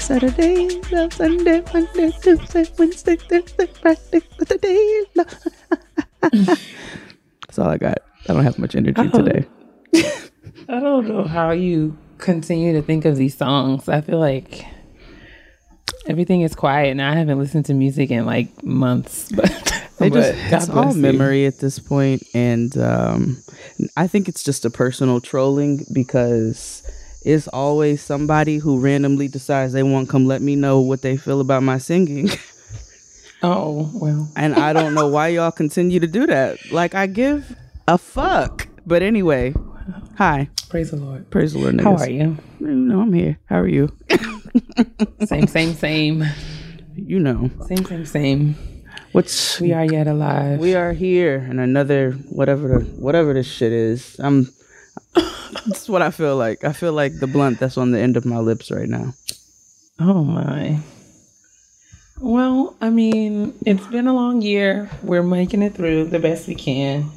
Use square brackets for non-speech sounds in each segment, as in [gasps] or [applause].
Saturday, love Sunday, Monday, Tuesday, Wednesday, Thursday, Friday, Saturday. Love. [laughs] That's all I got. I don't have much energy Oh. today. I don't know how you continue to think of these songs. I feel like everything is quiet, and I haven't listened to music in like months. [laughs] But, They just, but God it's all you. memory at this point, and um, I think it's just a personal trolling because it's always somebody who randomly decides they won't come let me know what they feel about my singing, [laughs] Oh well, and I don't know why y'all continue to do that. Like I give a fuck, but anyway, hi, praise the Lord. praise the Lord. How are you? You know I'm here. How are you? [laughs] Same, same, same, You know same, same, same. what's We are yet alive. We are here and another whatever the whatever this shit is. I'm that's what I feel like. I feel like the blunt that's on the end of my lips right now. Oh my. Well, I mean, it's been a long year. We're making it through the best we can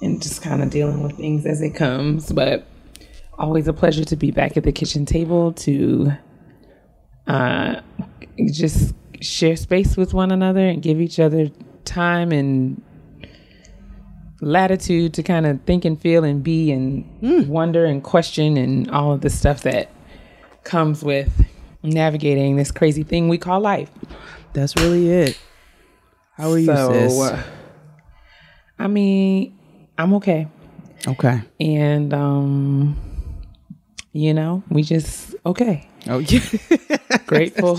and just kind of dealing with things as it comes. But always a pleasure to be back at the kitchen table to uh, just share space with one another and give each other time and latitude to kind of think and feel and be and wonder and question and all of the stuff that comes with navigating this crazy thing we call life. That's really it. How are you, so, sis? uh, I mean, I'm okay. Okay. And, um, you know, we just, okay. Oh yeah. [laughs] Grateful,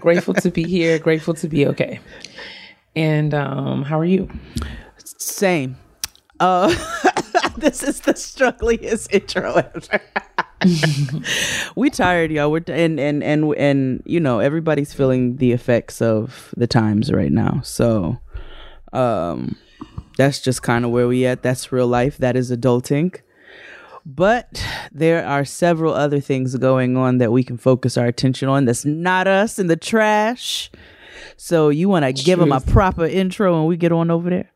grateful to be here, grateful to be okay. And, um, how are you? Same. Uh [laughs] this is the struggliest intro ever. [laughs] we tired, y'all. We're and and and and you know everybody's feeling the effects of the times right now. So, um, that's just kind of where we at. That's real life. That is adulting. But there are several other things going on that we can focus our attention on. That's not us in the trash. So you want to give them a proper intro and we get on over there.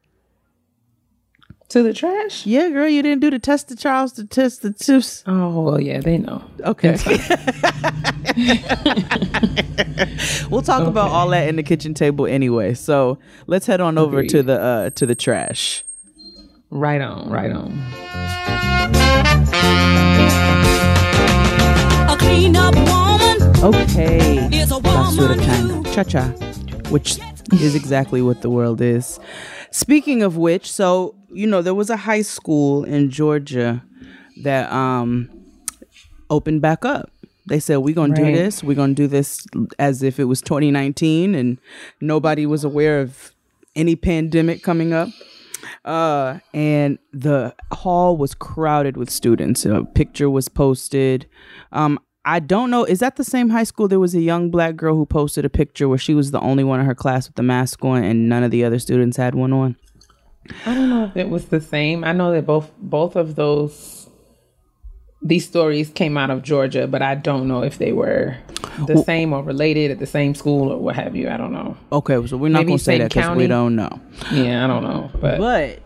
To the trash? Yeah, girl, you didn't do the test the Charles, the test the tips. Oh, well, yeah, they know. Okay. [laughs] we'll talk about all that in the kitchen table anyway. So let's head on over to the uh to the trash. Right on, right on. A clean up woman Okay. is a Basura woman time. who Cha cha. Which is exactly what the world is. Speaking of which, so you know, there was a high school in Georgia that um opened back up. They said we're gonna do this. We're gonna do this as if it was 2019 and nobody was aware of any pandemic coming up. Uh, and the hall was crowded with students. A picture was posted. Um, I don't know. Is that the same high school? There was a young black girl who posted a picture where she was the only one in her class with the mask on, and none of the other students had one on. I don't know if it was the same. I know that both both of those these stories came out of Georgia, but I don't know if they were the same or related at the same school or what have you. I don't know. Okay, so we're not gonna say that because we don't know. Yeah, I don't know. But, But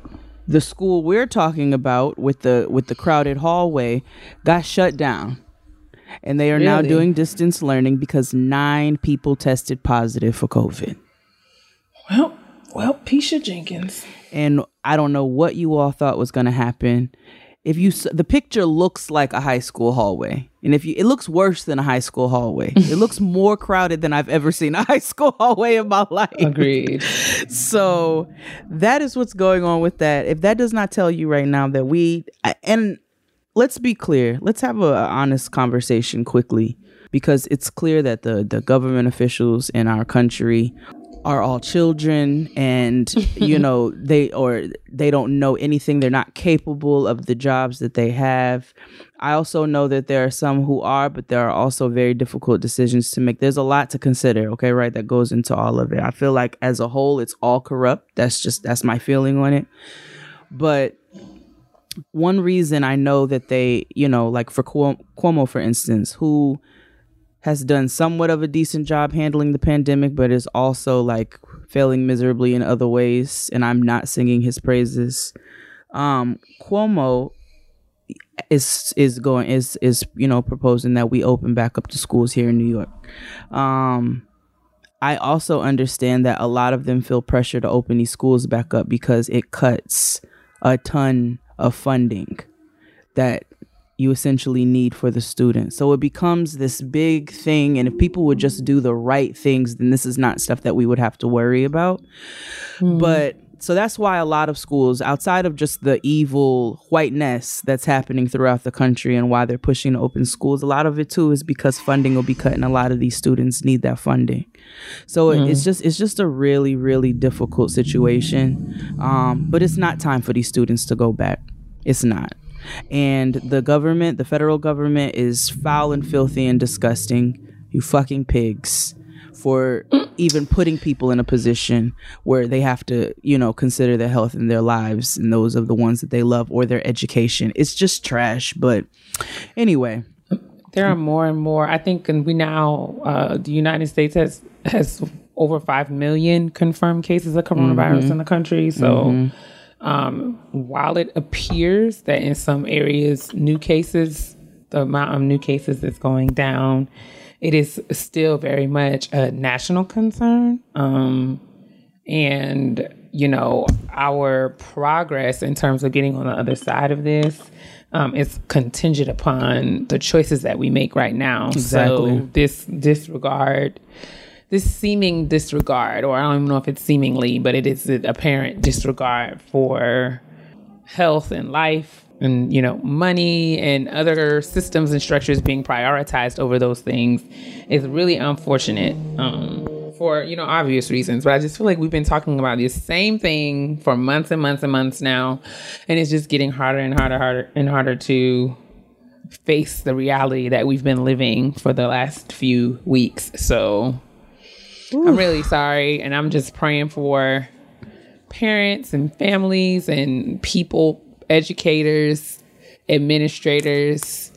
the school we're talking about with the with the crowded hallway got shut down. And they are now doing distance learning because nine people tested positive for COVID. well, well, Pisha Jenkins. and I don't know what you all thought was going to happen. If you the picture looks like a high school hallway, and if you it looks worse than a high school hallway. it looks [laughs] more crowded than I've ever seen a high [laughs] school hallway in my life. Agreed. So that is what's going on with that. If that does not tell you right now that we and let's be clear, let's have a, a honest conversation quickly because it's clear that the the government officials in our country are all children and [laughs] you know they or they don't know anything. They're not capable of the jobs that they have. I also know that there are some who are but there are also very difficult decisions to make. There's a lot to consider okay right that goes into all of it. I feel like as a whole it's all corrupt. That's just that's my feeling on it. But one reason i know that they you know like for Cuo- cuomo for instance who has done somewhat of a decent job handling the pandemic, but is also like failing miserably in other ways. And I'm not singing his praises. Um, Cuomo is is going is is you know proposing that we open back up the schools here in New York. Um, I also understand that a lot of them feel pressure to open these schools back up because it cuts a ton of funding that you essentially need for the student. So it becomes this big thing. And if people would just do the right things, then this is not stuff that we would have to worry about. But so that's why a lot of schools, outside of just the evil whiteness that's happening throughout the country and why they're pushing to open schools, a lot of it too is because funding will be cut and a lot of these students need that funding. So it- it's just it's just a really, really difficult situation. Um, but it's not time for these students to go back. It's not. And the government, the federal government, is foul and filthy and disgusting. You fucking pigs for even putting people in a position where they have to, you know, consider their health and their lives and those of the ones that they love or their education. It's just trash. But anyway, There are more and more. I think, and we now uh, the United States has has over five million confirmed cases of coronavirus in the country. So, um, while it appears that in some areas new cases, the amount of new cases is going down, it is still very much a national concern. Um, and you know our progress in terms of getting on the other side of this um, is contingent upon the choices that we make right now. Exactly. So this disregard, this seeming disregard, or I don't even know if it's seemingly, but it is an apparent disregard for health and life and you know money and other systems and structures being prioritized over those things. Is really unfortunate um, for you know obvious reasons but i just feel like we've been talking about this same thing for months and months and months now and it's just getting harder and harder harder and harder to face the reality that we've been living for the last few weeks. So i'm really sorry and i'm just praying for parents and families and people, educators, administrators,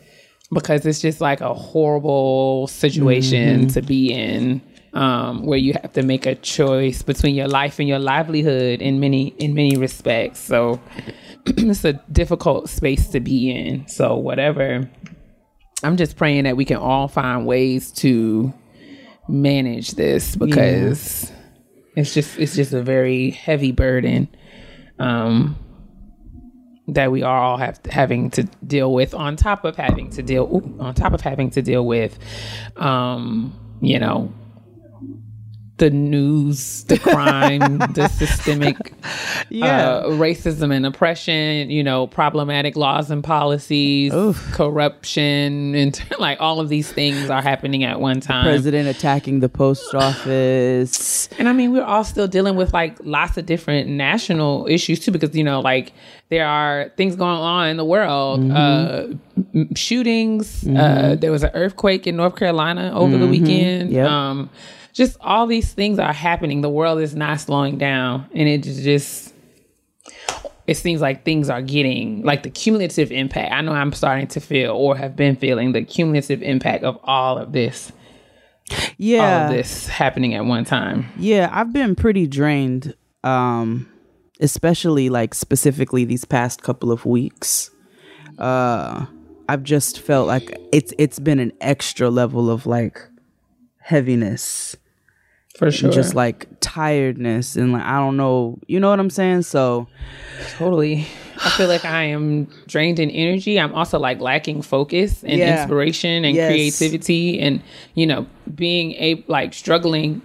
because it's just like a horrible situation to be in. Um, where you have to make a choice between your life and your livelihood in many in many respects. So [clears throat] it's a difficult space to be in. So whatever. I'm just praying that we can all find ways to manage this because it's just it's just a very heavy burden um that we are all have having to deal with on top of having to deal oop, on top of having to deal with um you know the news, the crime, the [laughs] systemic Yeah. uh, racism and oppression, you know, problematic laws and policies, corruption, and [laughs] like all of these things are happening at one time. president attacking the post office. And I mean, we're all still dealing with like lots of different national issues too, because you know, like there are things going on in the world, uh, m- shootings. Uh, there was an earthquake in North Carolina over the weekend. Yep. Um, just all these things are happening. The world is not slowing down, and it just- just it seems like things are getting like the cumulative impact. I know I'm starting to feel or have been feeling the cumulative impact of all of this, Yeah. all of this happening at one time. Yeah, I've been pretty drained, um, especially like specifically these past couple of weeks. Uh, I've just felt like it's it's been an extra level of like heaviness, For sure. just like tiredness, and like I don't know, you know what I'm saying? So Totally. I feel like I am drained in energy. I'm also like lacking focus and Yeah. inspiration and Yes. creativity and, you know, being a like struggling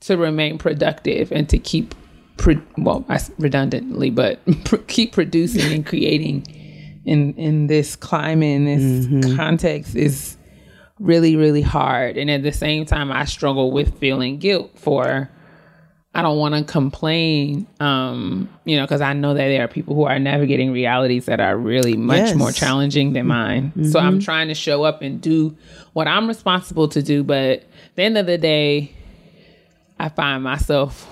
to remain productive and to keep, pro- well, I redundantly, but [laughs] pr- keep producing and creating in, in this climate, in this Mm-hmm. context is really, really hard. And at the same time, I struggle with feeling guilt for, I don't want to complain, um, you know, because I know that there are people who are navigating realities that are really much Yes. more challenging than mine. So I'm trying to show up and do what I'm responsible to do. But at the end of the day, I find myself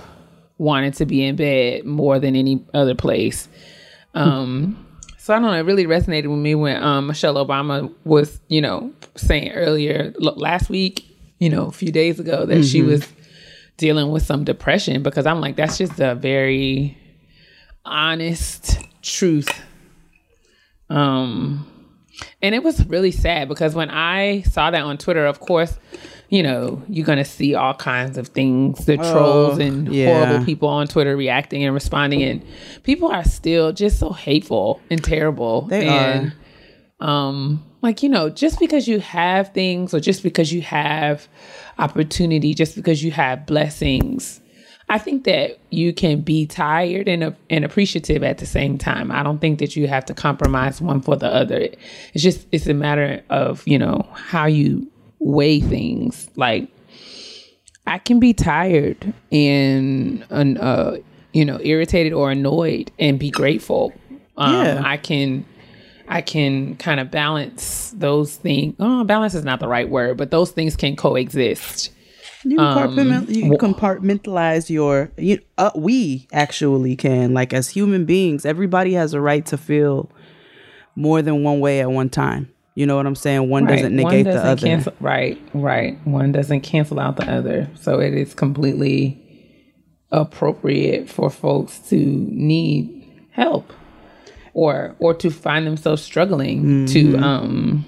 wanting to be in bed more than any other place. Um, so I don't know. It really resonated with me when um, Michelle Obama was, you know, saying earlier last week, you know, a few days ago that she was dealing with some depression because I'm like, that's just a very honest truth. Um, And it was really sad because when I saw that on Twitter, of course, you know, you're going to see all kinds of things the trolls and Oh, yeah. horrible people on Twitter reacting and responding. And people are still just so hateful and terrible. They and, Um, like, you know, just because you have things or just because you have opportunity, just because you have blessings, I think that you can be tired and, and appreciative at the same time. I don't think that you have to compromise one for the other. It's just it's a matter of you know how you weigh things. Like I can be tired and uh, you know irritated or annoyed and be grateful. Um, Yeah. I can I can kind of balance those things. Oh, balance is not the right word, but those things can coexist. You Um, can, you compartmentalize your. You, uh, we actually can, like as human beings, everybody has a right to feel more than one way at one time. You know what I'm saying? One doesn't negate the doesn't other. Cancel, right, right. One doesn't cancel out the other. So it is completely appropriate for folks to need help or or to find themselves struggling to Mm-hmm. um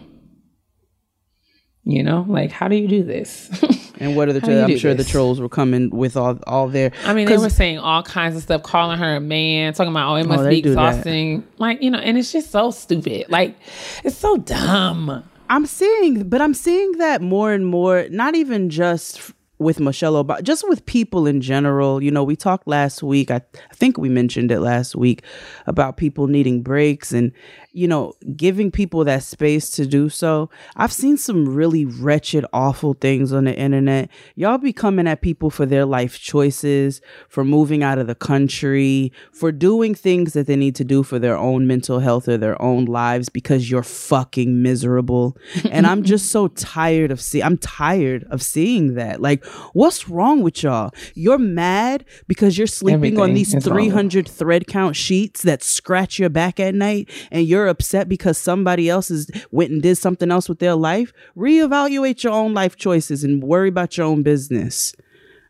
you know, like how do you do this? [laughs] And what are the? How I'm do sure the trolls were coming with all all their. I mean, they were saying all kinds of stuff, calling her a man, talking about, oh, it oh, must they be exhausting. Like, you know, and it's just so stupid. Like, it's so dumb. I'm seeing, but I'm seeing that more and more. Not even just with Michelle Obama, just with people in general. You know, we talked last week. I, I think we mentioned it last week about people needing breaks and you know giving people that space to do so. I've seen some really wretched, awful things on the internet. Y'all be coming at people for their life choices, for moving out of the country, for doing things that they need to do for their own mental health or their own lives because you're fucking miserable. and I'm just so [laughs] tired of see I'm tired of seeing that. Like, what's wrong with y'all? You're mad because you're sleeping on these is wrong 300 thread count sheets that scratch your back at night and you're upset because somebody else has went and did something else with their life. Reevaluate your own life choices and worry about your own business.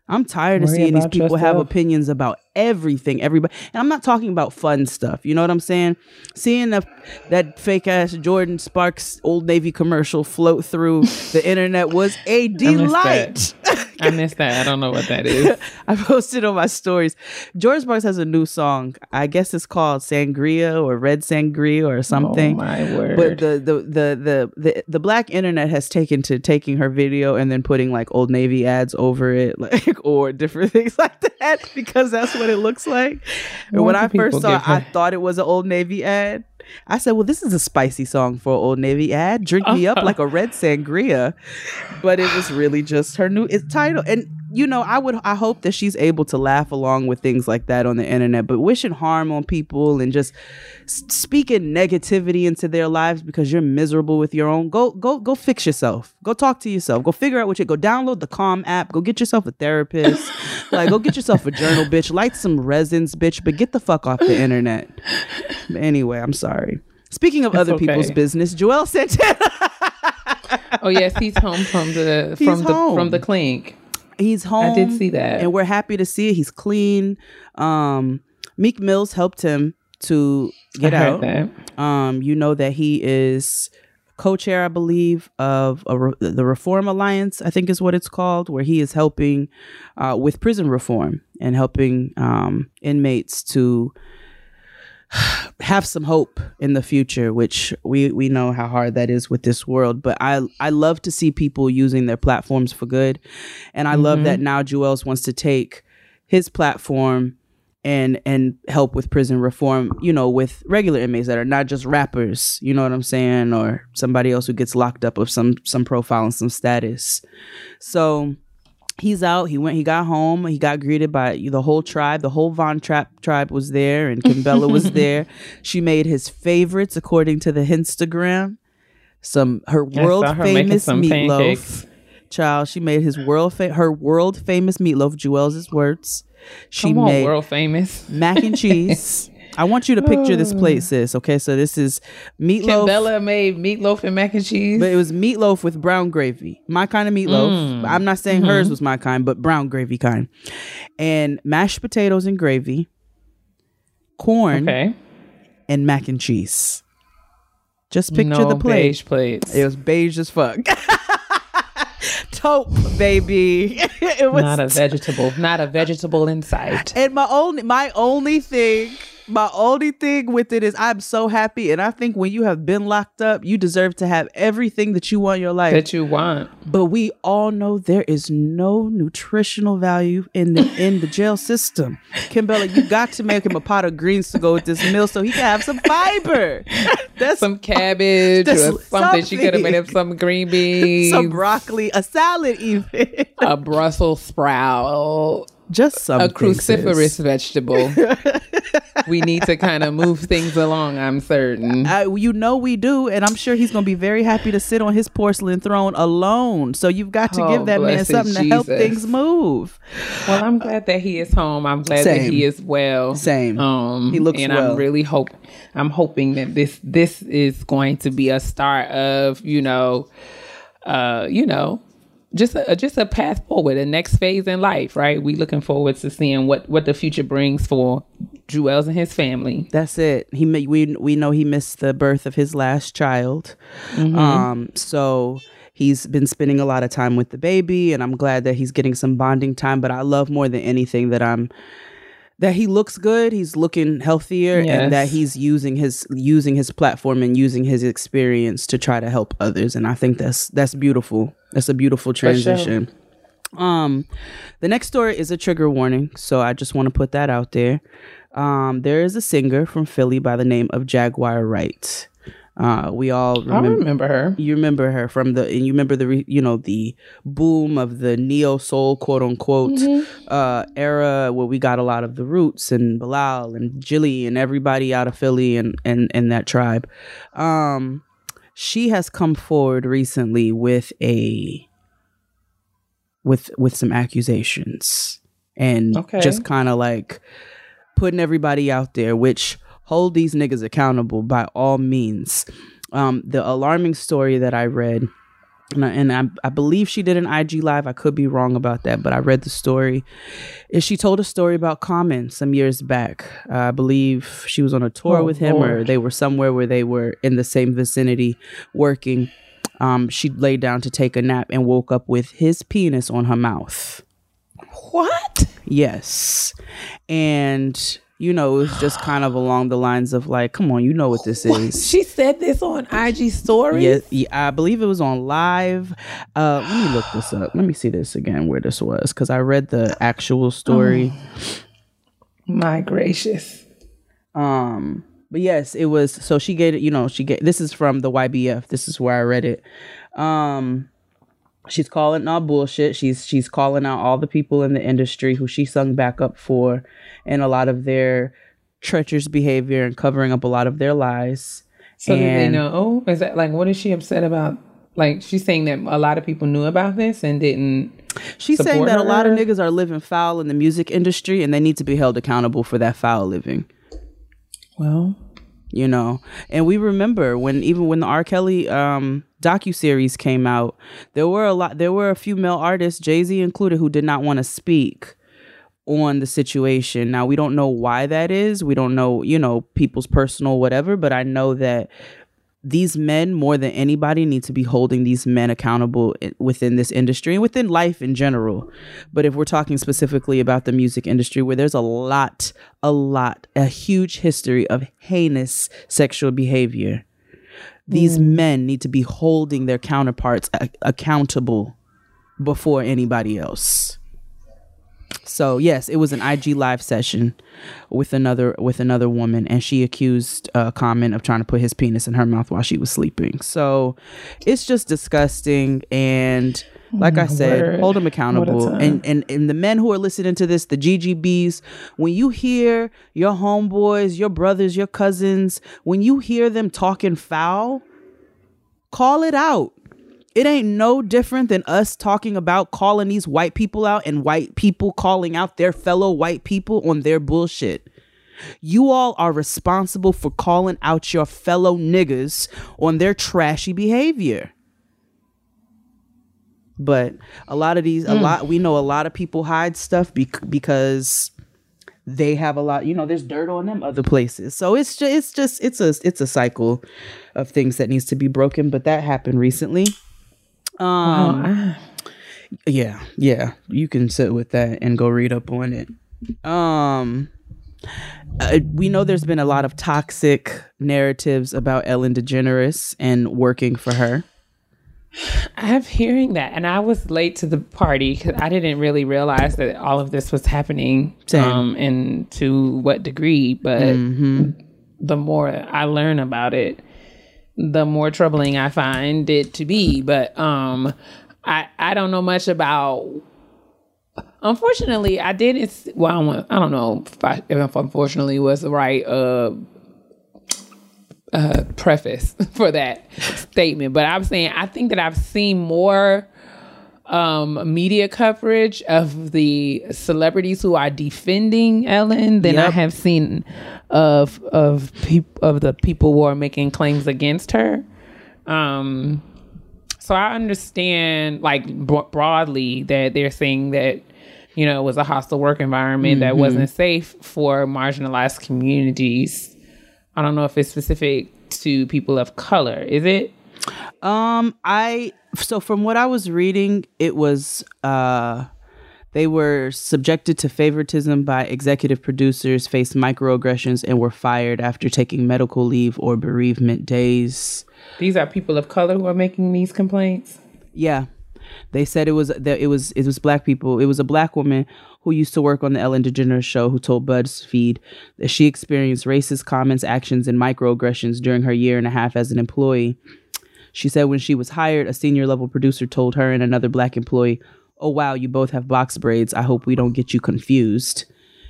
I'm tired of seeing these people have opinions about everything, everybody. And I'm not talking about fun stuff. You know what I'm saying? Seeing the, that fake ass Jordin Sparks Old Navy commercial float through the [laughs] internet was a delight. I missed that. I don't know what that is. [laughs] I posted on my stories. Jordin Sparks has a new song. I guess it's called Sangria or Red Sangria or oh something. Oh my word. But the, the the the the the black internet has taken to taking her video and then putting like Old Navy ads over it, [laughs] like or different things like that because that's what it looks like. And when I first saw, it, I thought it was an Old Navy ad. I said, "Well, this is a spicy song for an Old Navy ad. Drink me up [laughs] like a red sangria." But it was really just her new it's title. And you know, I would I hope that she's able to laugh along with things like that on the internet. But wishing harm on people and just speaking negativity into their lives because you're miserable with your own go go go fix yourself. Go talk to yourself. Go figure out what you go download the Calm app. Go get yourself a therapist. [laughs] like go get yourself a journal, bitch. Light some resins, bitch. But get the fuck off the internet. But anyway, I'm sorry. Speaking of other people's business, Juelz Santana. oh yes, he's home from the [laughs] He's from the home. from the clink. He's home. I did see that. and we're happy to see it. He's clean. Um, Meek Mills helped him to get out. that. Um, you know that he is co-chair, I believe, of a re- the Reform Alliance. I think is what it's called, where he is helping uh, with prison reform and helping um, inmates to [sighs] have some hope in the future which we we know how hard that is with this world but i i love to see people using their platforms for good. And i love that mm-hmm. now Juelz wants to take his platform and and help with prison reform you know with regular inmates that are not just rappers you know what i'm saying or somebody else who gets locked up of some some profile and some status. So he's out. He went. He got home. He got greeted by the whole tribe. The whole Von Trapp tribe was there, and Kimbella was [laughs] there. She made his favorites according to the Instagram. Some her I world her famous meatloaf. pancakes. Child, she made his world fa- her world famous meatloaf. Juelz's words. She Come on, made world famous. mac and [laughs] cheese. I want you to picture this plate, [sighs] sis. Okay, so this is meatloaf. Bella made meatloaf and mac and cheese. But it was meatloaf with brown gravy. My kind of meatloaf. Mm. I'm not saying Mm-hmm. hers was my kind, but brown gravy kind. And mashed potatoes and gravy, corn, okay. and mac and cheese. Just picture no the plate. beige plates. It was beige as fuck. [laughs] Taupe, baby. [laughs] it was not a vegetable. Not a vegetable in sight. And my only my only thing, my only thing with it is I'm so happy. And I think when you have been locked up, you deserve to have everything that you want in your life. That you want. but we all know there is no nutritional value in the in the jail system. Kimbella, you got to make him a pot of greens to go with this meal so he can have some fiber. [laughs] That's Some cabbage That's or something. She could have made him some green [laughs] beans. some broccoli, a salad even. a Brussels sprout. Just something. a cruciferous sis. vegetable. [laughs] we need to kind of move things along, I'm certain. I, you know we do, and I'm sure he's gonna be very happy to sit on his porcelain throne alone. So you've got to Oh, give that man something to help things move. Well, I'm glad that he is home. I'm glad Same. that he is well. Same. Um, He looks and well. I'm really hope. I'm hoping that this this is going to be a start of you know, uh, you know, just a just a path forward, a next phase in life. Right? We looking forward to seeing what what the future brings for Juelz and his family. That's it. He we we know he missed the birth of his last child. Mm-hmm. Um, so he's been spending a lot of time with the baby, and I'm glad that he's getting some bonding time. But I love more than anything that I'm that he looks good. He's looking healthier, and that he's using his using his platform and using his experience to try to help others. And I think that's that's beautiful. That's a beautiful sure. transition. Um, the next story is a trigger warning, so I just want to put that out there. Um, there is a singer from Philly by the name of Jaguar Wright. Uh, we all I remember. remember her. You remember her from the, and you remember the, re, you know, the boom of the neo soul, quote unquote, uh, era where we got a lot of the Roots and Bilal and Jilly and everybody out of Philly and and and that tribe. Um, she has come forward recently with a with with some accusations and Okay. just kind of like putting everybody out there which hold these niggas accountable by all means um the alarming story that i read and I, and I, I believe she did an IG live. I could be wrong about that, but I read the story. Is she told a story about Common some years back? Uh, I believe she was on a tour Oh, with him, or they were somewhere where they were in the same vicinity working. Um, she laid down to take a nap and woke up with his penis on her mouth. What? Yes. And, you know, it was just kind of along the lines of like, come on, you know what this is. She said this on IG stories. Yeah, yeah, I believe it was on live. Uh, let me look this up. Let me see this again where this was because I read the actual story. My gracious. Um, but yes, it was. So she gave it. You know, she gave. This is from the YBF. This is where I read it. Um, she's calling all bullshit. She's she's calling out all the people in the industry who she sung back up for, and a lot of their treacherous behavior and covering up a lot of their lies. So did they And- know? Is that like what is she upset about? Like she's saying that a lot of people knew about this and didn't. She's saying that a lot of niggas are living foul in the music industry and they need to be held accountable for that foul living. Well, You know, and we remember when even when the R. Kelly um, docu series came out, there were a lot, there were a few male artists, Jay Z included, who did not want to speak on the situation. Now we don't know why that is. We don't know, you know, people's personal whatever. But I know that these men more than anybody need to be holding these men accountable eh, within this industry and within life in general. But if we're talking specifically about the music industry where there's a lot a lot a huge history of heinous sexual behavior these mm. men need to be holding their counterparts a- accountable before anybody else so yes, it was an IG live session with another with another woman, and she accused uh, Common of trying to put his penis in her mouth while she was sleeping. So it's just disgusting, and like I said, word. hold them accountable. And and and the men who are listening to this, the GGBs, when you hear your homeboys, your brothers, your cousins, when you hear them talking foul, call it out. It ain't no different than us talking about calling these white people out and white people calling out their fellow white people on their bullshit. You all are responsible for calling out your fellow niggas on their trashy behavior. But a lot of these, a hmm. lot, we know a lot of people hide stuff bec- because they have a lot, you know, there's dirt on them other places. So it's just it's just it's a it's a cycle of things that needs to be broken, but that happened recently. Um yeah, yeah, you can sit with that and go read up on it. Um uh, we know there's been a lot of toxic narratives about Ellen DeGeneres and working for her. I'm hearing that, and I was late to the party because I didn't really realize that all of this was happening, Same. um, and to what degree. But the more I learn about it, the more troubling I find it to be. But um, I I don't know much about. Unfortunately, I didn't. Well, I don't- I don't know if, I, if unfortunately was the right uh uh, preface [laughs] for that statement, but I'm saying I think that I've seen more um, media coverage of the celebrities who are defending Ellen than I have seen of of peop- of the people who are making claims against her. Um, so I understand, like bro- broadly, that they're saying that you know it was a hostile work environment that wasn't safe for marginalized communities. I don't know if it's specific to people of color. Is it? Um, I so from what I was reading, it was uh they were subjected to favoritism by executive producers, faced microaggressions, and were fired after taking medical leave or bereavement days. These are people of color who are making these complaints. Yeah. They said it was that it was it was black people. It was a black woman who used to work on the Ellen DeGeneres show who told BuzzFeed that she experienced racist comments, actions, and microaggressions during her year and a half as an employee. She said when she was hired, a senior level producer told her and another black employee, "Oh wow, you both have box braids. I hope we don't get you confused."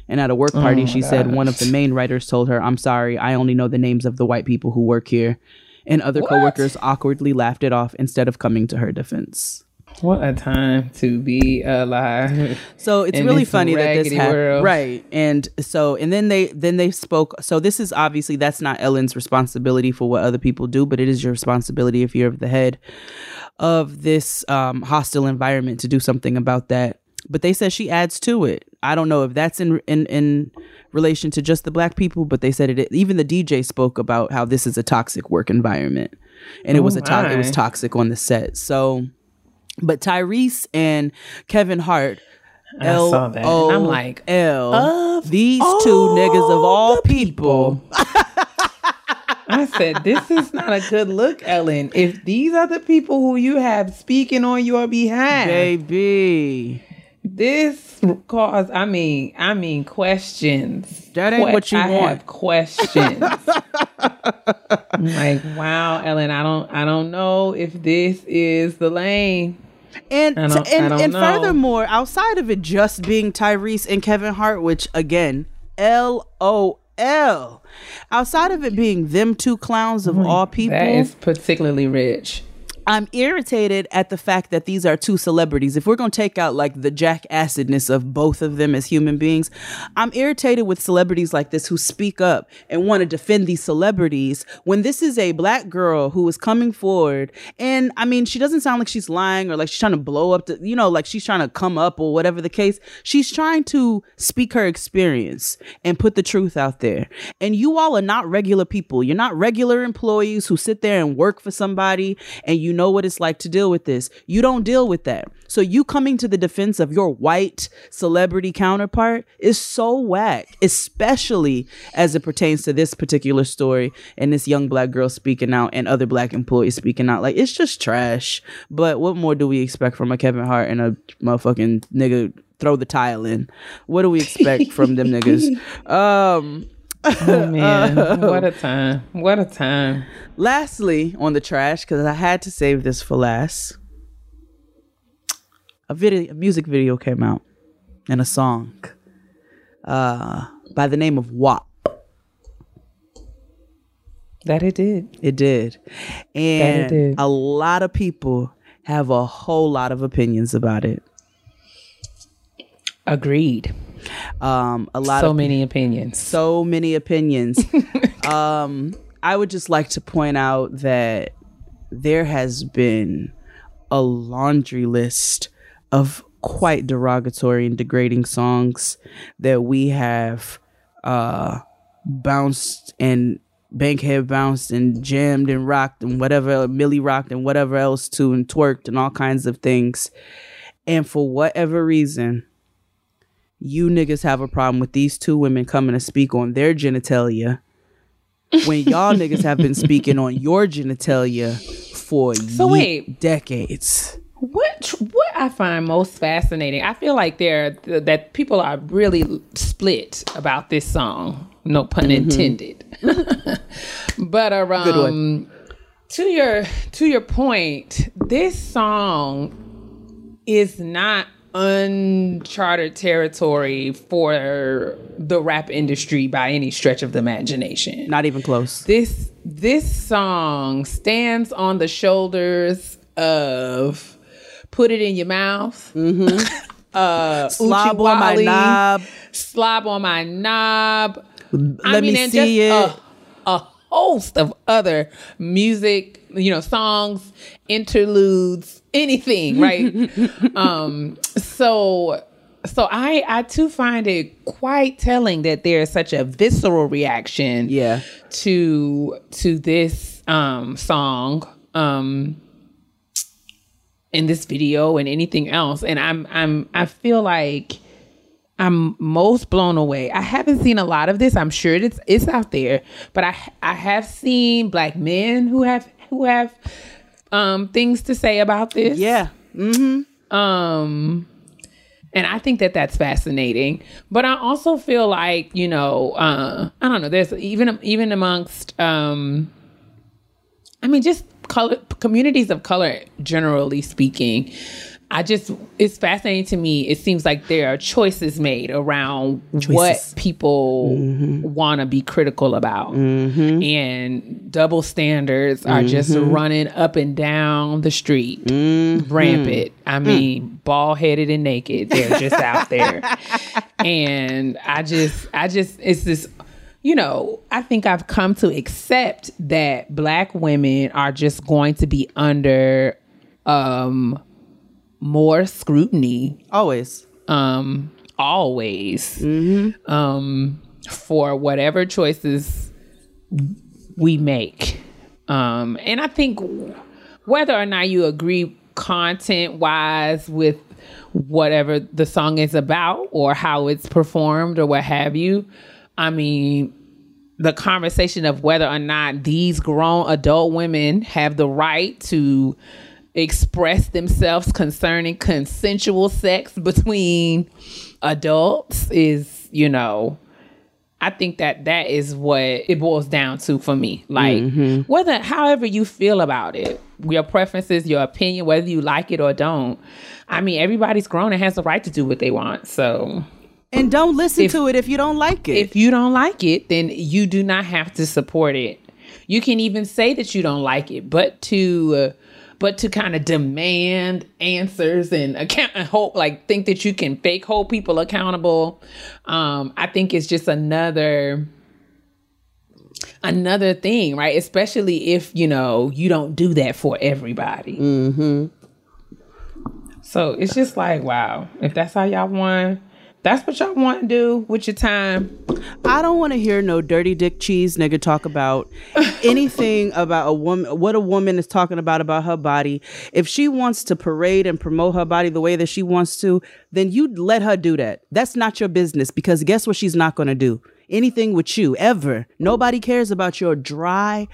And at a work party, she said one of the main writers told her, "I'm sorry, I only know the names of the white people who work here." And other coworkers awkwardly laughed it off instead of coming to her defense. What a time to be alive. So it's really funny that this happened, world. right? And so, and then they then they spoke. So this is obviously that's not Ellen's responsibility for what other people do, but it is your responsibility if you're the head of this um, hostile environment to do something about that. But they said she adds to it. I don't know if that's in in in relation to just the black people, but they said it. Even the DJ spoke about how this is a toxic work environment, and it was Oh a to- it was toxic on the set. So, but Tyrese and Kevin Hart. I saw that, and I'm like, L. These two niggas of all people. [laughs] I said, this is not a good look, Ellen. If these are the people who you have speaking on your behalf, Baby. This cause, I mean, I mean, questions. That ain't what you I want. Have questions. [laughs] Like, wow, Ellen, I don't, I don't know if this is the lane. And and, and know. furthermore, outside of it just being Tyrese and Kevin Hart, which again, L O L, outside of it being them two clowns of mm, all people, That is particularly rich. I'm irritated at the fact that these are two celebrities. If we're going to take out like the jackacidness of both of them as human beings, I'm irritated with celebrities like this who speak up and want to defend these celebrities when this is a black girl who is coming forward. And I mean, she doesn't sound like she's lying or like she's trying to blow up the, you know, like she's trying to come up or whatever the case. She's trying to speak her experience and put the truth out there. And you all are not regular people. You're not regular employees who sit there and work for somebody and you know what it's like to deal with this. You don't deal with that. So you coming to the defense of your white celebrity counterpart is so whack, especially as it pertains to this particular story and this young black girl speaking out and other black employees speaking out. Like it's just trash. But what more do we expect from a Kevin Hart and a motherfucking nigga throw the tile in? What do we expect from them niggas? [laughs] Um Oh [laughs] man, what a time! What a time! Lastly, on the trash, because I had to save this for last. A video, a music video came out, and a song, uh, by the name of WAP. That it did. It did, and did. a lot of people have a whole lot of opinions about it. Agreed. Um, a lot So of many opinions. so many opinions. [laughs] um, I would just like to point out that there has been a laundry list of quite derogatory and degrading songs that we have uh bounced and Bankhead bounced and jammed and rocked and whatever Millie rocked and whatever else too and twerked and all kinds of things. And for whatever reason, you niggas have a problem with these two women coming to speak on their genitalia when y'all [laughs] niggas have been speaking on your genitalia for So ye- wait. decades. What what I find most fascinating, I feel like there that people are really split about this song. No pun intended. [laughs] but um, to your to your point, this song is not uncharted territory for the rap industry by any stretch of the imagination Not even close. this this song stands on the shoulders of put it in your mouth mm-hmm. [laughs] uh Slob on my knob. slob on my knob Let me and see it. a, a host of other music you know songs interludes anything right [laughs] um so so i i too find it quite telling that there is such a visceral reaction Yeah. to to this um song um in this video and anything else and i'm i'm i feel like i'm most blown away i haven't seen a lot of this i'm sure it's it's out there but i i have seen black men who have who have um things to say about this Yeah. Mm-hmm. um and i think that that's fascinating but i also feel like you know uh i don't know there's even even amongst um i mean just color communities of color generally speaking i just it's fascinating to me. It seems like there are choices made around what people mm-hmm. want to be critical about. Mm-hmm. And double standards are just mm-hmm. running up and down the street. Rampant. I mm. mean bald headed and naked they're just out there. [laughs] And i just i just it's this you know, I think I've come to accept that black women are just going to be under um more scrutiny. Always. um always. Um for whatever choices we make. Um and i think whether or not you agree content wise with whatever the song is about or how it's performed or what have you i mean the conversation of whether or not these grown adult women have the right to express themselves concerning consensual sex between adults is, you know, I think that that is what it boils down to for me. Like whether however you feel about it, your preferences, your opinion, whether you like it or don't. I mean, everybody's grown and has the right to do what they want. So And don't listen to it if you don't like it. if you don't like it, then you do not have to support it. You can even say that you don't like it, but to uh, but to kind of demand answers and account and hope like think that you can fake hold people accountable. Um, I think it's just another another thing, right? Especially if you know you don't do that for everybody. Mm-hmm. So it's just like, wow, if that's how y'all want, that's what y'all want to do with your time. I don't want to hear no dirty dick cheese nigga talk about [laughs] anything about a woman, what a woman is talking about about her body. If she wants to parade and promote her body the way that she wants to, then you let her do that. That's not your business because guess what she's not going to do? Anything with you ever. Nobody cares about your dry,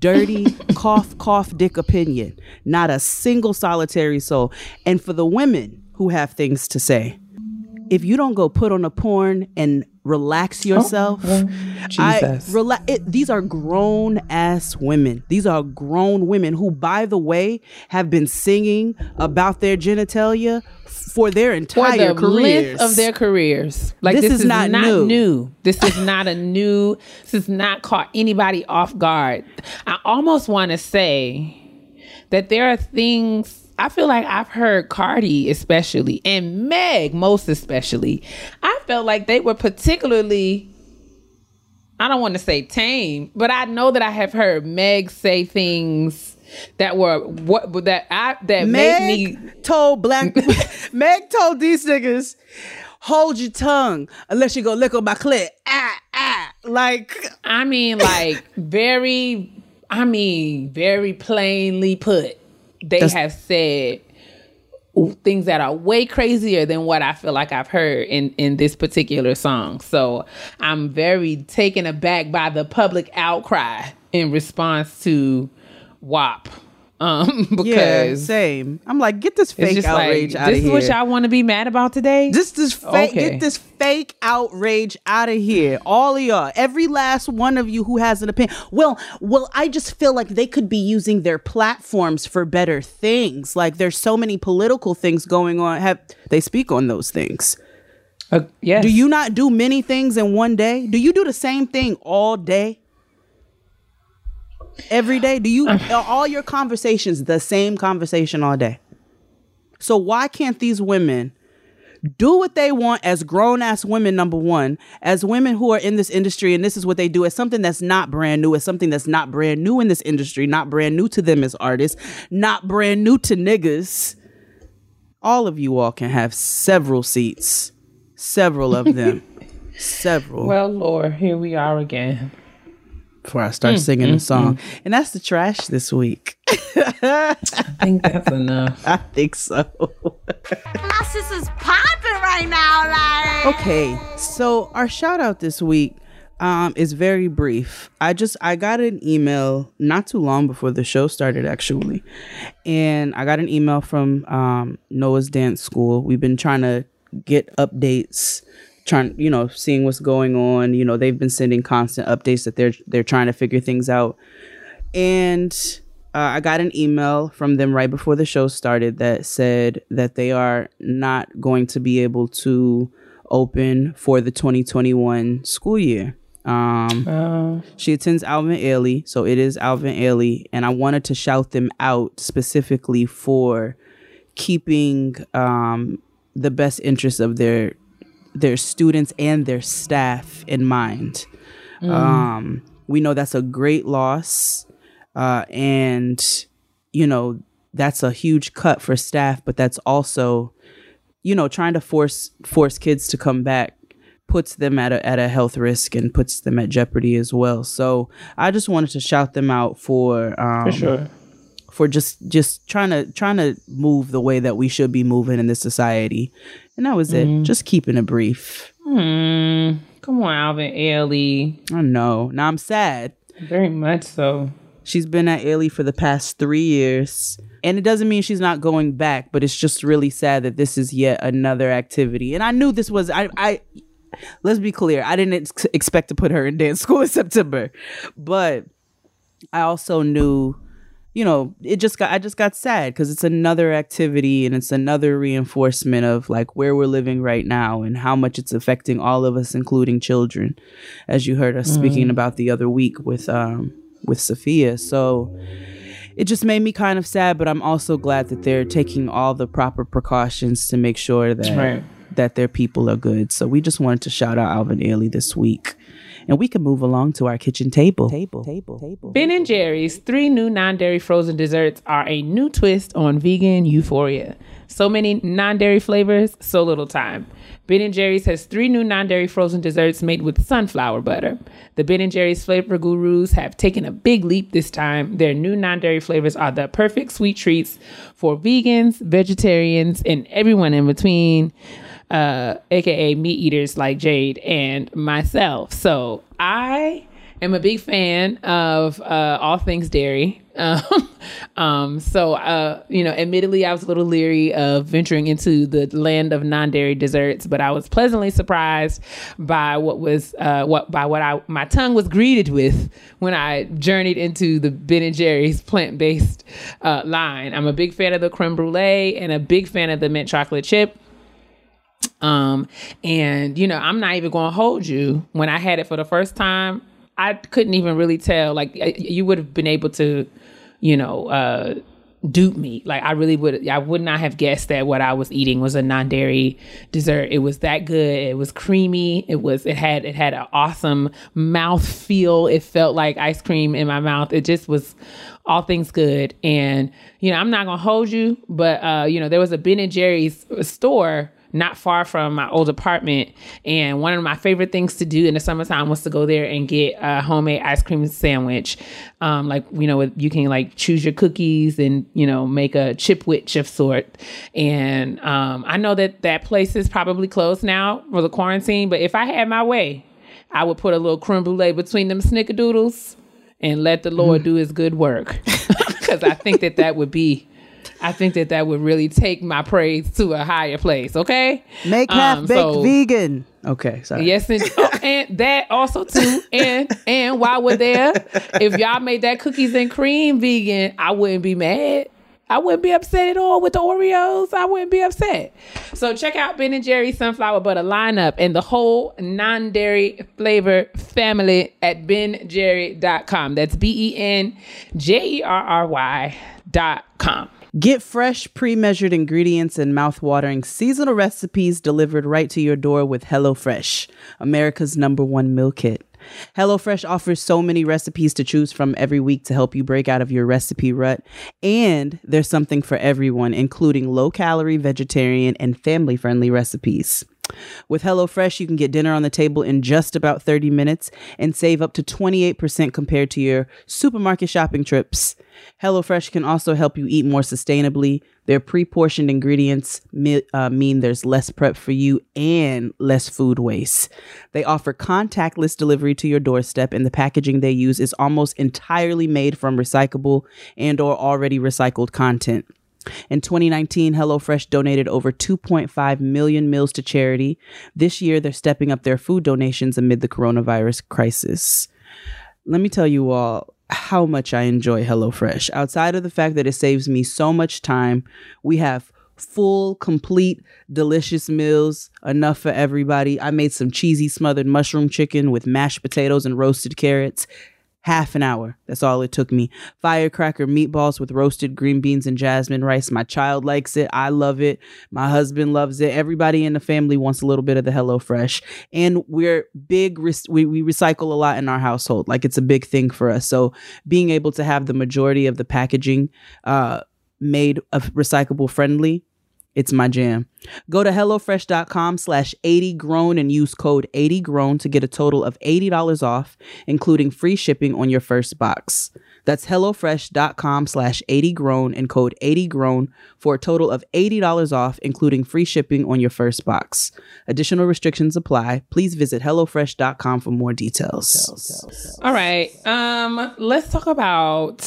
dirty, [laughs] cough, cough dick opinion. Not a single solitary soul. And for the women who have things to say, if you don't go put on a porn and relax oh, yourself, I Jesus. rela- it, these are grown ass women. These are grown women who, by the way, have been singing about their genitalia for their entire for the careers. length of their careers. Like This this, is is, not not, new. new. This is not a new. This is not caught anybody off guard. I almost want to say that there are things. I feel like I've heard Cardi especially and Meg most especially. I felt like they were particularly I don't want to say tame, but I know that I have heard Meg say things that were what that I that Meg made me told black [laughs] [laughs] Meg told these niggas, hold your tongue unless you go lick on my clit. Ah, ah. Like, I mean, like very. I mean, very plainly put, they That's- have said things that are way crazier than what I feel like I've heard in in this particular song. So I'm very taken aback by the public outcry in response to WAP. Um, [laughs] yeah, same. I'm like, get this fake outrage like out of here. this is what y'all want to be mad about today. Just this fake, Okay. get this fake outrage out of here. All of y'all, every last one of you who has an opinion. Well, well, I just feel like they could be using their platforms for better things. Like there's so many political things going on. Have they speak on those things? Uh, yes. Do you not do many things in one day? Do you do the same thing all day? Every day? Do you [sighs] are all your conversations the same conversation all day? So why can't these women do what they want as grown ass women number 1, as women who are in this industry and this is what they do as something that's not brand new, as something that's not brand new in this industry, not brand new to them as artists, not brand new to niggas. All of you all can have several seats. Several of them. [laughs] several. Well, Lord, here we are again. Before I start singing the song. And that's the trash this week. [laughs] I think that's enough. I think so. My sister's popping right now, like. okay, so our shout out this week um, is very brief. I just I got an email not too long before the show started actually, and I got an email from um, Noah's Dance School. We've been trying to get updates, trying you know seeing what's going on. You know they've been sending constant updates that they're they're trying to figure things out, and uh, I got an email from them right before the show started that said that they are not going to be able to open for the 2021 school year. Um, Um, she attends Alvin Ailey, so it is Alvin Ailey, and I wanted to shout them out specifically for keeping um, the best interests of their their students and their staff in mind. Um, we know that's a great loss, uh, and you know that's a huge cut for staff, but that's also you know trying to force force kids to come back puts them at a at a health risk and puts them at jeopardy as well. So I just wanted to shout them out for um, for sure. For just just trying to trying to move the way that we should be moving in this society. And that was it. Just keeping it brief. Hmm. Come on, Alvin Ailey. I know. Now I'm sad. Very much so. She's been at Ailey for the past three years. And it doesn't mean she's not going back, but it's just really sad that this is yet another activity. And I knew this was I I let's be clear, I didn't ex- expect to put her in dance [laughs] school in September. But I also knew, you know, it just got I just got sad because it's another activity and it's another reinforcement of like where we're living right now and how much it's affecting all of us, including children, as you heard us speaking about the other week with um with Sophia. So it just made me kind of sad, but I'm also glad that they're taking all the proper precautions to make sure that Right. that their people are good. So we just wanted to shout out Alvin Ailey this week. And we can move along to our kitchen table. Table, table, table. Ben and Jerry's three new non-dairy frozen desserts are a new twist on vegan euphoria. So many non-dairy flavors, so little time. Ben and Jerry's has three new non-dairy frozen desserts made with sunflower butter. The Ben and Jerry's flavor gurus have taken a big leap this time. Their new non-dairy flavors are the perfect sweet treats for vegans, vegetarians, and everyone in between uh, aka meat eaters like Jade and myself. So I am a big fan of uh, all things dairy. [laughs] Um, um, so uh, you know, admittedly, I was a little leery of venturing into the land of non-dairy desserts, but I was pleasantly surprised by what was uh, what by what I my tongue was greeted with when I journeyed into the Ben and Jerry's plant-based uh, line. I'm a big fan of the creme brulee and a big fan of the mint chocolate chip. Um, and you know, I'm not even going to hold you. When I had it for the first time, I couldn't even really tell. Like you would have been able to, you know, uh, dupe me. Like I really would I would not have guessed that what I was eating was a non-dairy dessert. It was that good. It was creamy. It was it had it had an awesome mouth feel. It felt like ice cream in my mouth. It just was all things good. And you know, I'm not to hold you, but uh you know, there was a Ben and Jerry's store not far from my old apartment. And one of my favorite things to do in the summertime was to go there and get a homemade ice cream sandwich. Um, like, you know, you can like choose your cookies and, you know, make a chipwich of sort. And um, I know that that place is probably closed now for the quarantine, but if I had my way, I would put a little creme brulee between them snickerdoodles and let the Lord mm. do his good work. [laughs] Because I think that that would be I think that that would really take my praise to a higher place. Okay, make half um, baked so, vegan. Okay, sorry. Yes, and, [laughs] oh, and that also too. And and while we're there, if y'all made that cookies and cream vegan, I wouldn't be mad. I wouldn't be upset at all with the Oreos. I wouldn't be upset. So check out Ben and Jerry's sunflower butter lineup and the whole non-dairy flavor family at benjerry.com. That's B E N J E R R Y dot com. Get fresh, pre measured ingredients and mouth-watering seasonal recipes delivered right to your door with HelloFresh, America's number one meal kit. HelloFresh offers so many recipes to choose from every week to help you break out of your recipe rut. And there's something for everyone, including low calorie, vegetarian, and family friendly recipes. With HelloFresh, you can get dinner on the table in just about 30 minutes and save up to 28% compared to your supermarket shopping trips. HelloFresh can also help you eat more sustainably. Their pre portioned ingredients uh, mean there's less prep for you and less food waste. They offer contactless delivery to your doorstep, and the packaging they use is almost entirely made from recyclable and or already recycled content. In 2019, HelloFresh donated over 2.5 million meals to charity. This year, they're stepping up their food donations amid the coronavirus crisis. Let me tell you all how much I enjoy HelloFresh. Outside of the fact that it saves me so much time, we have full, complete, delicious meals, enough for everybody. I made some cheesy smothered mushroom chicken with mashed potatoes and roasted carrots half an hour. That's all it took me. Firecracker meatballs with roasted green beans and jasmine rice. My child likes it. I love it. My husband loves it. Everybody in the family wants a little bit of the Hello Fresh. And we're big, we, we recycle a lot in our household. Like it's a big thing for us. So being able to have the majority of the packaging uh, made of recyclable friendly it's my jam. Go to HelloFresh.com slash 80grown and use code 80grown to get a total of $80 off, including free shipping on your first box. That's HelloFresh.com slash 80grown and code 80grown for a total of $80 off, including free shipping on your first box. Additional restrictions apply. Please visit HelloFresh.com for more details. All right. Um, let's talk about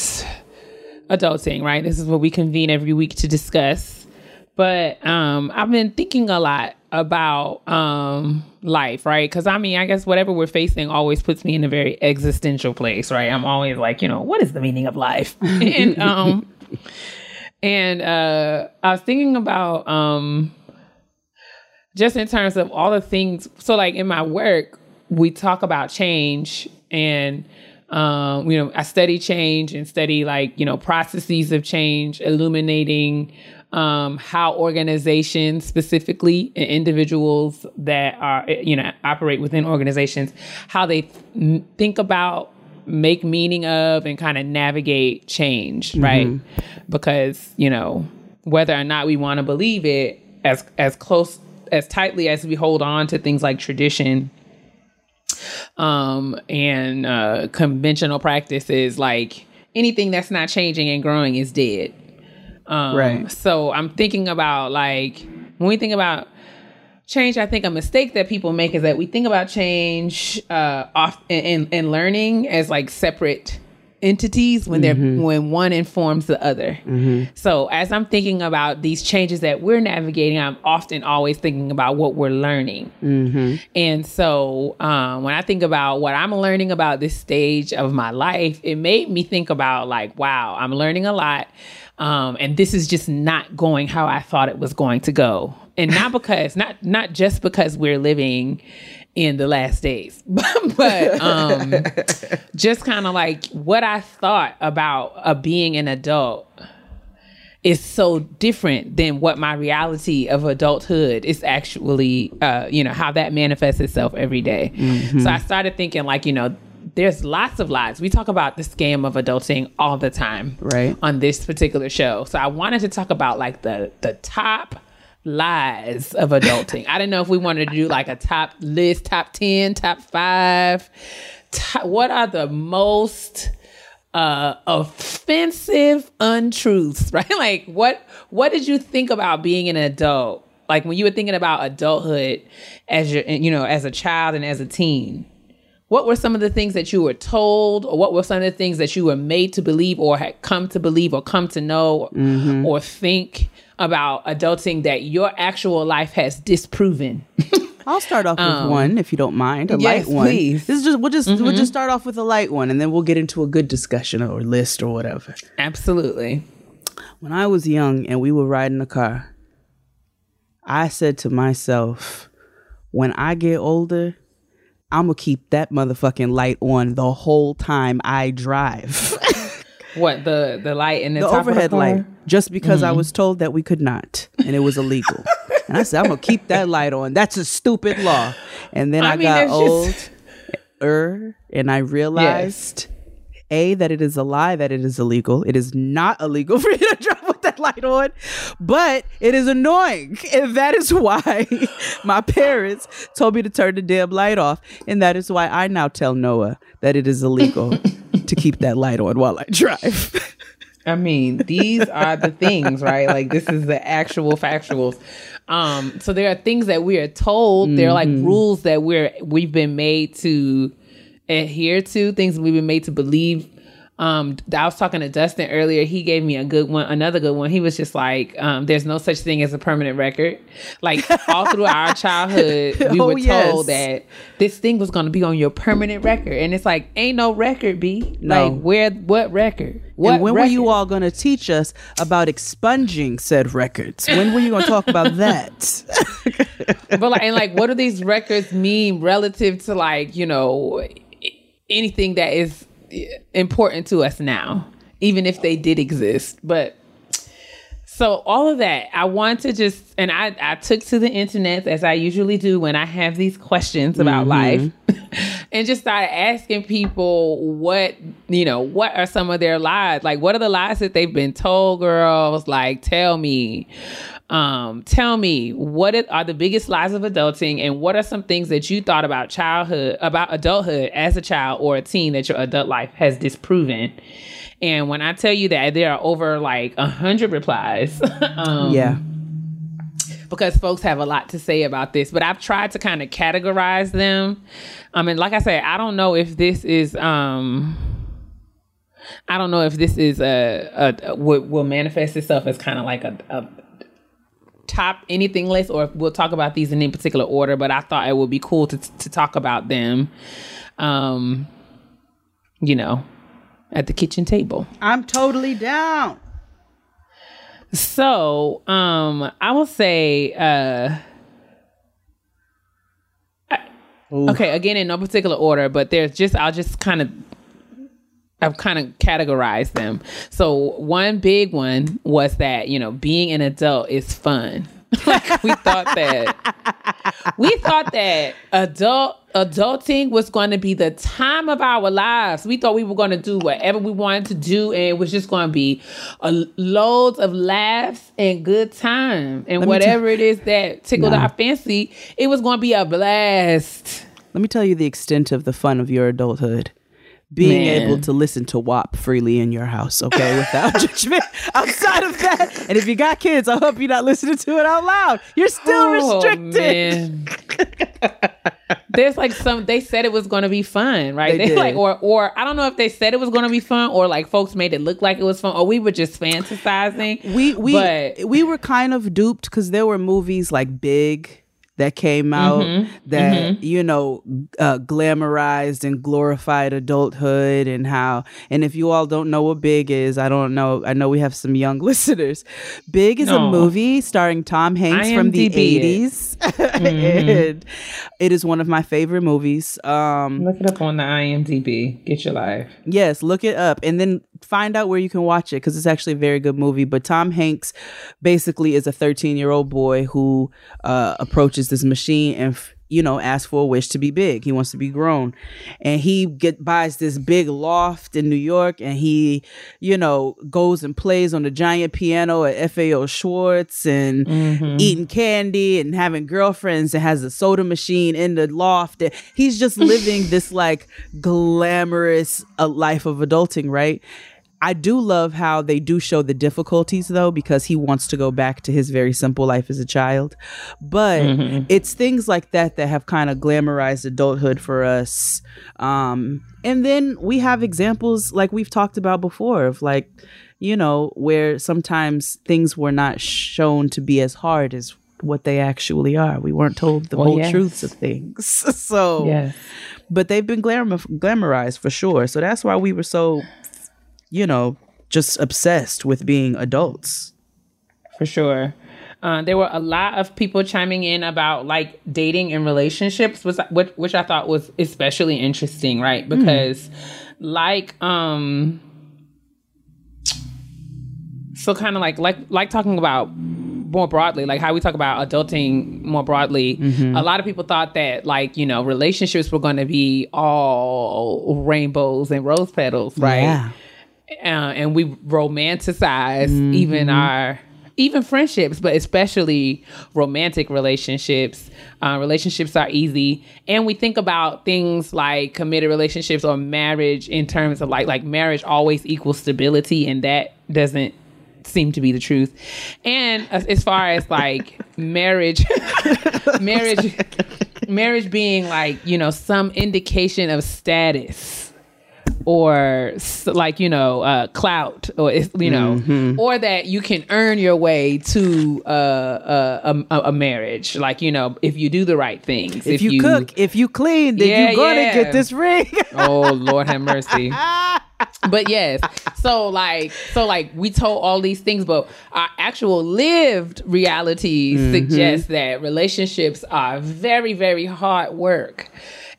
adulting, right? This is what we convene every week to discuss. But um, I've been thinking a lot about um, life, right? Because I mean, I guess whatever we're facing always puts me in a very existential place, right? I'm always like, you know, what is the meaning of life? [laughs] and um, and uh, I was thinking about um, just in terms of all the things. So, like in my work, we talk about change and um, you know, I study change and study like, you know, processes of change, illuminating um, how organizations specifically and individuals that are you know operate within organizations how they th- think about make meaning of and kind of navigate change mm-hmm. right because you know whether or not we want to believe it as as close as tightly as we hold on to things like tradition um and uh conventional practices like anything that's not changing and growing is dead um, right. So I'm thinking about like when we think about change, I think a mistake that people make is that we think about change uh, off and, and learning as like separate entities when they're mm-hmm. when one informs the other. Mm-hmm. So as I'm thinking about these changes that we're navigating, I'm often always thinking about what we're learning. Mm-hmm. And so um, when I think about what I'm learning about this stage of my life, it made me think about like, wow, I'm learning a lot. Um, and this is just not going how I thought it was going to go. And not [laughs] because, not not just because we're living in the last days, [laughs] but um, just kind of like what I thought about uh, being an adult is so different than what my reality of adulthood is actually, uh, you know, how that manifests itself every day. So I started thinking, like, you know, there's lots of lies. We talk about the scam of adulting all the time, Right. On this particular show. So I wanted to talk about like the the top lies of adulting. I didn't know if we wanted to do like a top list, top 10, top 5. Top, what are the most uh offensive untruths, [laughs] right? Like what what did you think about being an adult? Like when you were thinking about adulthood as your you know, as a child and as a teen. What were some of the things that you were told, or what were some of the things that you were made to believe, or had come to believe, or come to know, or think about adulting that your actual life has disproven? [laughs] I'll start off with one if you don't mind. A Um, yes, light one. please. Mm-hmm. This is just we'll just we'll just start off with a light one and then we'll get into a good discussion or list or whatever. Absolutely. When I was young and we were riding the car, I said to myself, when I get older, I'm gonna keep that motherfucking light on the whole time I drive. [laughs] What the the light in the, the top overhead the light just because Mm-hmm. I was told that we could not and it was illegal. and I said, I'm gonna keep that light on. That's a stupid law. And then I, I mean, got old just- er, and I realized A that it is a lie that it is illegal. It is not illegal [laughs] for you to drive that light on, but it is annoying. [laughs] And that is why [laughs] my parents told me to turn the damn light off. And that is why I now tell Noah that it is illegal to [laughs] keep that light on while I drive. I mean, these are the things, right? Like this is the actual factuals. Um, so there are things that we are told. There are like rules that we're we've been made to adhere to, things we've been made to believe. Um, I was talking to Dustin earlier. He gave me a good one, another good one. He was just like, um, "There's no such thing as a permanent record." Like all through our [laughs] childhood, we Oh, were told yes. that this thing was going to be on your permanent record, and it's like, ain't no record, b. No. Like where? What record? What and when were you all going to teach us about expunging said records? When were you going to talk about [laughs] that? [laughs] but like, and like, what do these records mean relative to like, you know, anything that is important to us now, even if they did exist. But so all of that, I want to just, and I, I took to the internet as I usually do when I have these questions about mm-hmm. life, [laughs] and just started asking people what you know, what are some of their lies? Like, what are the lies that they've been told, girls? Like, tell me, um, tell me what are the biggest lies of adulting, and what are some things that you thought about childhood, about adulthood as a child or a teen that your adult life has disproven. And when I tell you that there are over like a hundred replies, [laughs] um, yeah. because folks have a lot to say about this, but I've tried to kind of categorize them. I mean, like I said, I don't know if this is, um, I don't know if this is a, a, will, will manifest itself as kind of like a, a top anything list, or if we'll talk about these in any particular order. But I thought it would be cool to to talk about them, um, you know, at the kitchen table. I'm totally down. So, um, I will say, uh, I- okay, again, in no particular order, but there's just, I'll just kind of, I've kind of categorized them. So, one big one was that, you know, being an adult is fun. [laughs] like, we thought that, we thought that adult, adulting was going to be the time of our lives. We thought we were going to do whatever we wanted to do, and it was just going to be a, loads of laughs and good time, and me whatever it is that tickled our fancy, it was going to be a blast. Let me tell you the extent of the fun of your adulthood. Being Man. able to listen to WAP freely in your house, okay, without [laughs] judgment. Outside of that, and if you got kids, I hope you're not listening to it out loud. You're still Oh, restricted. There's like some they said it was gonna be fun, right? They They, did. like or or I don't know if they said it was gonna be fun or like folks made it look like it was fun or we were just fantasizing. we we but we were kind of duped because there were movies like Big that came out Mm-hmm. that you know uh, glamorized and glorified adulthood and how and if you all don't know what Big is, I don't know. I know we have some young [laughs] listeners. Big is a movie starring Tom Hanks from the IMDb it. eighties, Mm-hmm. [laughs] and it is one of my favorite movies. Um, look it up on the IMDb. Get your life. Yes, look it up. And then find out where you can watch it because it's actually a very good movie. But Tom Hanks basically is a 13 year old boy who uh, approaches this machine and f- you know asks for a wish to be big. He wants to be grown, and he get buys this big loft in New York, and he you know goes and plays on the giant piano at FAO Schwarz and eating candy and having girlfriends and has a soda machine in the loft. He's just living this like glamorous uh, life of adulting, right? I do love how they do show the difficulties though, because he wants to go back to his very simple life as a child. But it's things like that that have kind of glamorized adulthood for us. Um, and then we have examples like we've talked about before of like, you know, where sometimes things were not shown to be as hard as what they actually are. We weren't told the Well, whole yes. truths of things. [laughs] so Yes. but they've been glamour- glamorized for sure. So that's why we were so, you know, just obsessed with being adults. for sure. Uh, there were a lot of people chiming in about like dating and relationships, was which, which I thought was especially interesting, right? Because, like, um, so kind of like like like talking about more broadly, like how we talk about adulting more broadly. A lot of people thought that like you know relationships were going to be all rainbows and rose petals, right? Yeah. Uh, and we romanticize even our even friendships but especially romantic relationships. Uh, relationships are easy. And we think about things like committed relationships or marriage in terms of like like marriage always equals stability and that doesn't seem to be the truth. And as, as far as like [laughs] marriage [laughs] marriage marriage being like you know some indication of status or like you know uh clout or you know Mm-hmm. or that you can earn your way to uh, uh, a, a, marriage like you know if you do the right things If, you, cook, if you clean, then Yeah, you're gonna yeah. get this ring. [laughs] oh lord have mercy [laughs] but yes so like so like we told all these things but our actual lived reality suggests that relationships are very very hard work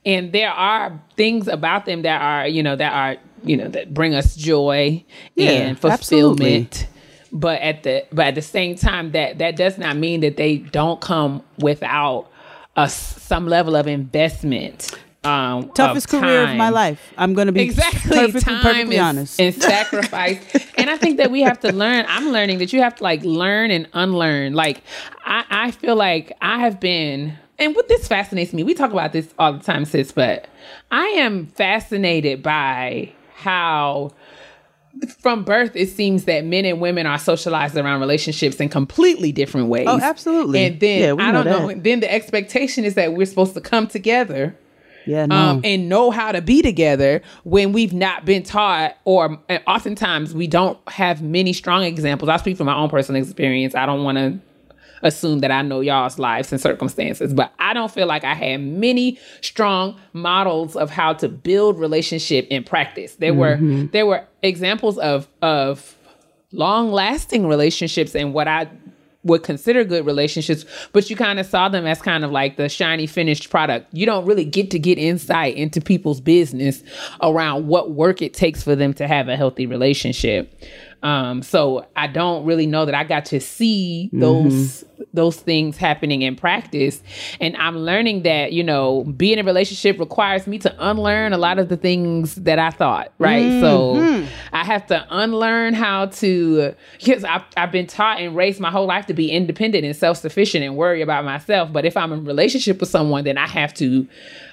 and there are things about them that are you know that are you know that bring us joy Yeah, and fulfillment absolutely. but at the but at the same time that that does not mean that they don't come without a some level of investment um Toughest of career of my life. I'm gonna be exactly perfectly, time perfectly is- honest. and sacrifice [laughs] and i think that we have to learn i'm learning that you have to like learn and unlearn like i i feel like i have been and what this fascinates me we talk about this all the time sis but i am fascinated by how from birth it seems that men and women are socialized around relationships in completely different ways Oh, absolutely. and then Yeah, we i know don't know that. then the expectation is that we're supposed to come together yeah, no. um, and know how to be together when we've not been taught, or and oftentimes we don't have many strong examples. I speak from my own personal experience. I don't want to assume that I know y'all's lives and circumstances, but I don't feel like I had many strong models of how to build relationship in practice. There were mm-hmm. there were examples of of long lasting relationships and what I would consider good relationships, but you kind of saw them as kind of like the shiny finished product. You don't really get to get insight into people's business around what work it takes for them to have a healthy relationship. Um, so I don't really know that I got to see those those things happening in practice. And I'm learning that, you know, being in a relationship requires me to unlearn a lot of the things that I thought, right? So I have to unlearn how to, because I've, I've been taught and raised my whole life to be independent and self sufficient and worry about myself. But if I'm in a relationship with someone, then I have to,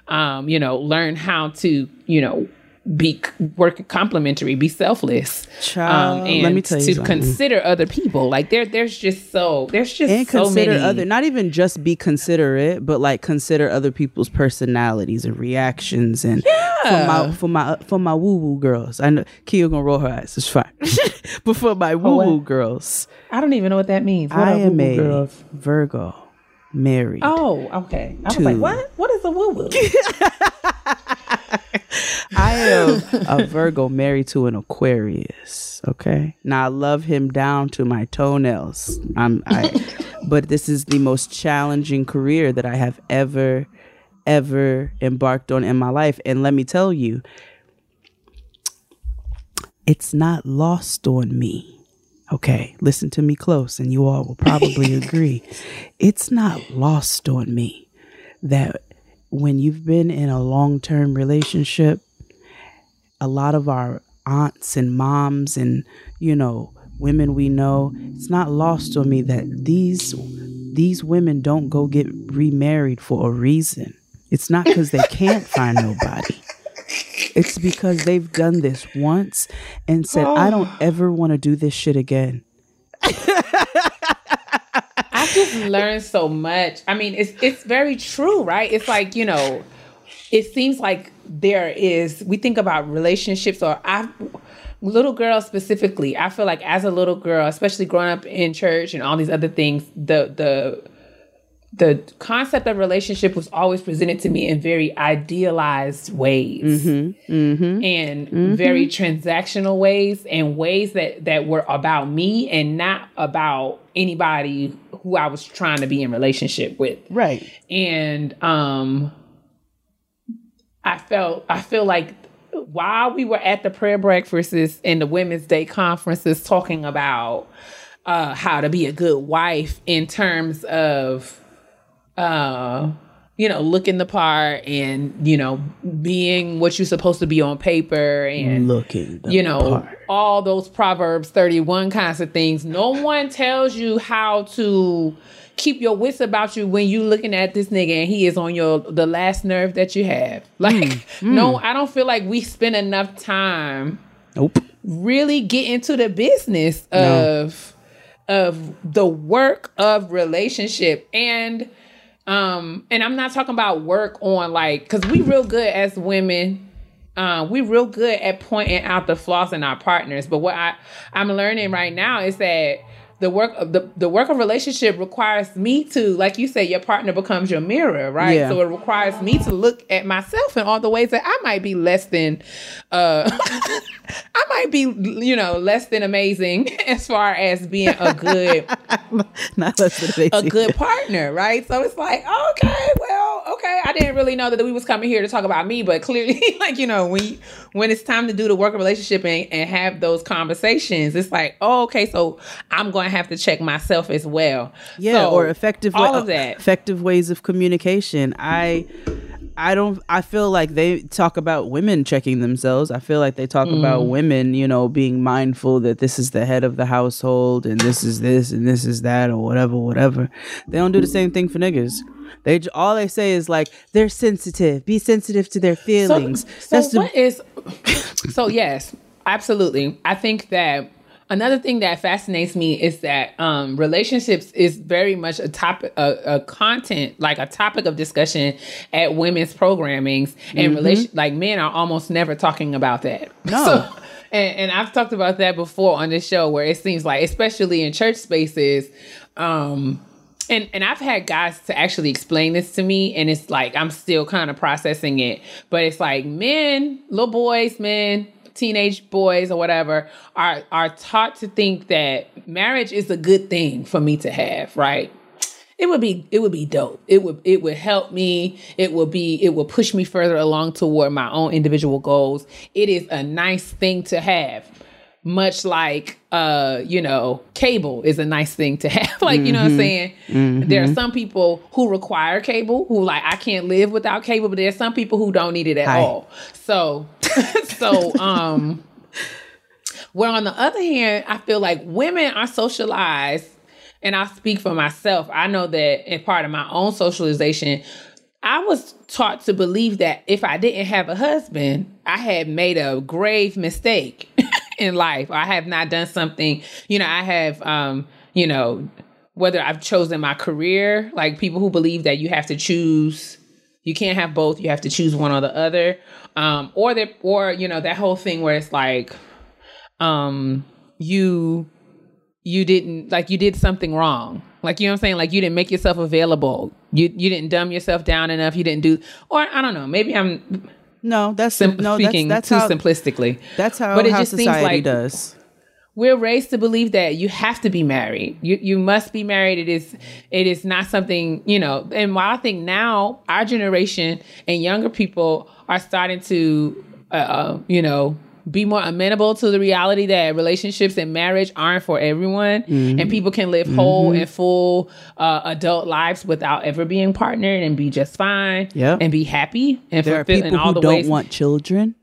um, you know, learn how to, you know, be work complementary, be selfless, um, and let me tell you to something. consider other people. Like there, there's just so there's just and so consider many other not even just be considerate but like consider other people's personalities and reactions and for my for my for my woo woo girls i know kia gonna roll her eyes it's fine [laughs] but for my woo woo girls I don't even know what that means. What i am a girls? virgo married Oh, okay. I was like, what? What is a woo woo? [laughs] I am a Virgo married to an Aquarius. Okay. Now I love him down to my toenails. I'm I [laughs] but this is the most challenging career that I have ever ever embarked on in my life. And let me tell you, it's not lost on me. Okay, listen to me close, and you all will probably [laughs] agree. It's not lost on me that when you've been in a long term relationship, a lot of our aunts and moms and, you know, women we know, it's not lost on me that these these women don't go get remarried for a reason. It's not because they can't find nobody. It's because they've done this once and said, I don't oh. ever want to do this shit again. [laughs] I just learned so much. I mean, it's it's very true, right? It's like, you know, it seems like there is we think about relationships or I little girls specifically. I feel like as a little girl, especially growing up in church and all these other things, the the the concept of relationship was always presented to me in very idealized ways. And very transactional ways and ways that that were about me and not about anybody who I was trying to be in relationship with. Right. and um I felt I feel like while we were at the prayer breakfasts and the women's day conferences talking about uh how to be a good wife in terms of uh you know looking the part and you know being what you're supposed to be on paper and Looking. you know part. all those proverbs 31 kinds of things no one tells you how to keep your wits about you when you looking at this nigga and he is on your the last nerve that you have [laughs] like no i don't feel like we spend enough time Nope. really get into the business of of the work of relationship and um and i'm not talking about work on like because we real good as women. Uh, we real good at pointing out the flaws in our partners. But what i i'm learning right now is that the work of the, the work of relationship requires me to like you say your partner becomes your mirror right Yeah. so it requires me to look at myself in all the ways that i might be less than uh [laughs] i might be you know less than amazing [laughs] as far as being a good [laughs] Not less than amazing. a good partner, right? So it's like, okay, well, okay. I didn't really know that we was coming here to talk about me, but clearly, like you know, you, when it's time to do the work of relationship and, and have those conversations, it's like, oh, okay, so I'm going to have to check myself as well. yeah So, or effective all wa- of that. effective ways of communication i i don't i feel like they talk about women checking themselves i feel like they talk Mm. about women you know being mindful that this is the head of the household and this is this and this is that or whatever whatever they don't do the same thing for niggas they all they say is like they're sensitive be sensitive to their feelings So, that's so the what is so yes, absolutely. I think that another thing that fascinates me is that um, relationships is very much a topic, a, a content like a topic of discussion at women's programmings, and relation like men are almost never talking about that. [laughs] No. So, and, and I've talked about that before on this show, where it seems like, especially in church spaces, um, and and I've had guys to actually explain this to me, and it's like I'm still kind of processing it. But it's like men, little boys, men, teenage boys or whatever are are taught to think that marriage is a good thing for me to have, right? It would be it would be dope. It would it would help me. It would be it would push me further along toward my own individual goals. It is a nice thing to have much like uh you know cable is a nice thing to [laughs] have like you know what i'm saying? There are some people who require cable who like i can't live without cable but there's some people who don't need it at Hi. all. So [laughs] so um where on the other hand i feel like women are socialized and i speak for myself. I know that in part of my own socialization I was taught to believe that if I didn't have a husband, I had made a grave mistake [laughs] in life. I have not done something, you know, I have um, you know, whether I've chosen my career, like people who believe that you have to choose you can't have both, you have to choose one or the other. Um, or that or you know, that whole thing where it's like um you you didn't like you did something wrong. Like you know what I'm saying? Like you didn't make yourself available. You you didn't dumb yourself down enough. You didn't do or I don't know. Maybe I'm no that's sim- no speaking that's too how simplistically. that's how, But it how just seems society like- does We're raised to believe that you have to be married. You you must be married. It is it is not something, you know. And while I think now our generation and younger people are starting to uh, uh, you know, be more amenable to the reality that relationships and marriage aren't for everyone Mm-hmm. and people can live whole and full uh, adult lives without ever being partnered and be just fine Yep. and be happy and There are fulfill in people all who the don't ways want children.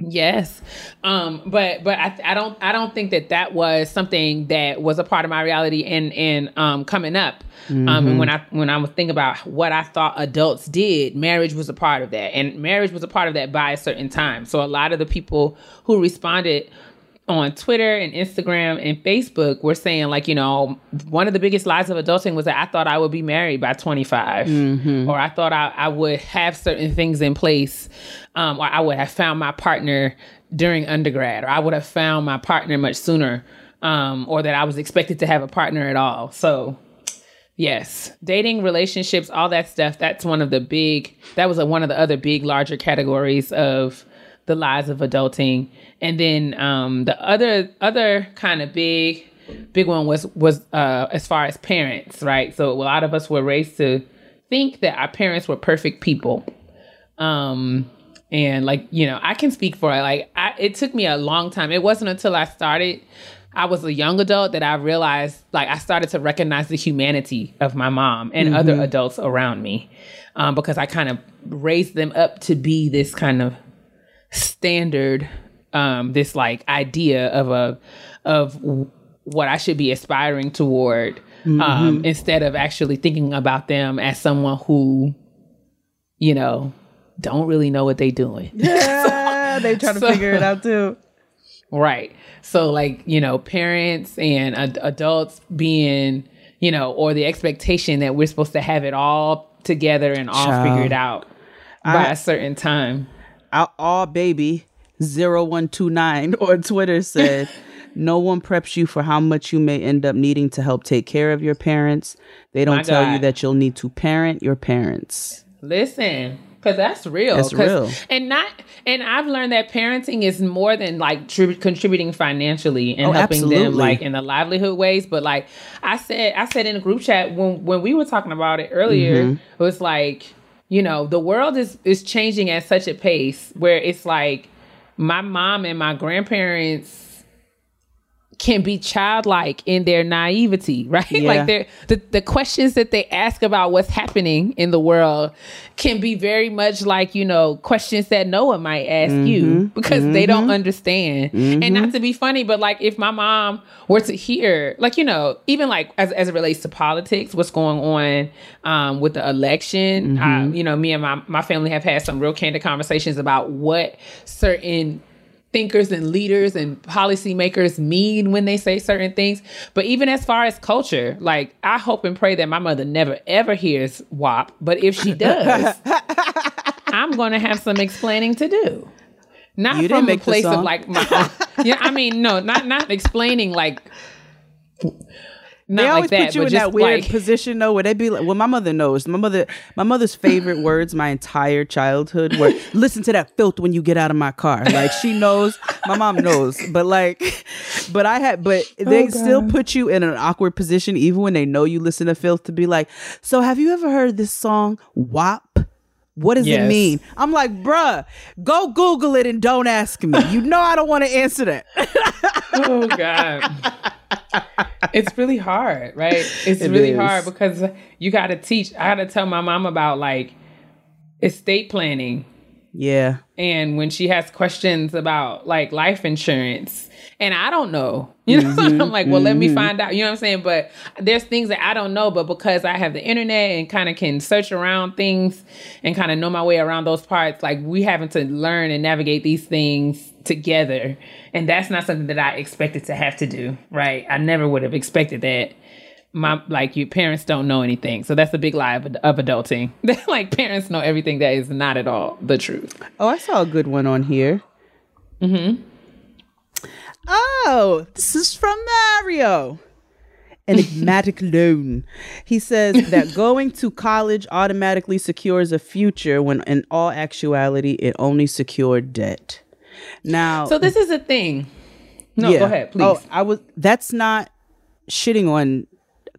Yes, um, but but I, I don't I don't think that that was something that was a part of my reality and and um, coming up. Um, and when I when I was thinking about what I thought adults did, marriage was a part of that, and marriage was a part of that by a certain time. So a lot of the people who responded on Twitter and Instagram and Facebook were saying like, you know, one of the biggest lies of adulting was that I thought I would be married by 25 or I thought I, I would have certain things in place um, or I would have found my partner during undergrad or I would have found my partner much sooner um, or that I was expected to have a partner at all. So Yes, dating, relationships, all that stuff. That's one of the big. That was a, one of the other big, larger categories of the lies of adulting. And then um, the other other kind of big, big one was was uh, as far as parents, right? So a lot of us were raised to think that our parents were perfect people. Um, and like you know, I can speak for it. Like I, it took me a long time. It wasn't until I started I was a young adult that I realized, like, I started to recognize the humanity of my mom and other adults around me, um, because I kind of raised them up to be this kind of standard, um, this like idea of a of what I should be aspiring toward, um, instead of actually thinking about them as someone who, you know, don't really know what they're doing. Yeah, [laughs] they trying to So- figure it out too. Right. So, like, you know, parents and ad- adults being, you know, or the expectation that we're supposed to have it all together and all Child. figured out by a certain time. Our all baby 0129 [laughs] on Twitter said, [laughs] No one preps you for how much you may end up needing to help take care of your parents. They don't My tell you that you'll need to parent your parents. Listen, because that's real. That's real. And not, and I've learned that parenting is more than like tri- contributing financially and Oh, helping them like in the livelihood ways. But like I said, I said in the group chat when when we were talking about it earlier, Mm-hmm. it was like you know the world is is changing at such a pace where it's like my mom and my grandparents can be childlike in their naivety, [laughs] right? Yeah. Like they're the, the questions that they ask about what's happening in the world can be very much like, you know, questions that Noah might ask you [laughs] because they don't understand. And not to be funny, but like if my mom were to hear, like, you know, even like as, as it relates to politics, what's going on um, with the election, uh, you know, me and my, my family have had some real candid conversations about what certain thinkers and leaders and policymakers mean when they say certain things. But even as far as culture, like I hope and pray that my mother never ever hears WAP. But if she does, [laughs] I'm going to have some explaining to do. Not You from a place of like my, yeah. I mean, no, not not explaining like. Not They like always that, put you in that weird like, position though, where they'd be like, "Well, my mother knows." My mother, my mother's favorite words, my entire childhood, were "Listen to that filth when you get out of my car." Like she knows, my mom knows, but like, but I had, but oh, they still put you in an awkward position, even when they know you listen to filth, to be like, "So have you ever heard this song WAP?" What does it mean? I'm like, bruh, go Google it and don't ask me. You know I don't want to answer that. [laughs] oh god it's really hard right it's It really is. hard because you got to teach i got to tell my mom about like estate planning Yeah. and when she has questions about like life insurance and i don't know. [laughs] You know [laughs] i'm like well let me find out. You know what i'm saying? But there's things that i don't know but because i have the internet and kind of can search around things and kind of know my way around those parts like we having to learn and navigate these things together. And that's not something that i expected to have to do right? I never would have expected that. My like your parents don't know anything. So that's a big lie of, of adulting. [laughs] Like parents know everything that is not at all the truth. Oh, I saw a good one on here. Mm-hmm. Oh, this is from Mario. Enigmatic [laughs] loan. He says that going to college automatically secures a future when in all actuality it only secured debt. Now So this is a thing. No, yeah. go ahead, please. Oh, I was that's not shitting on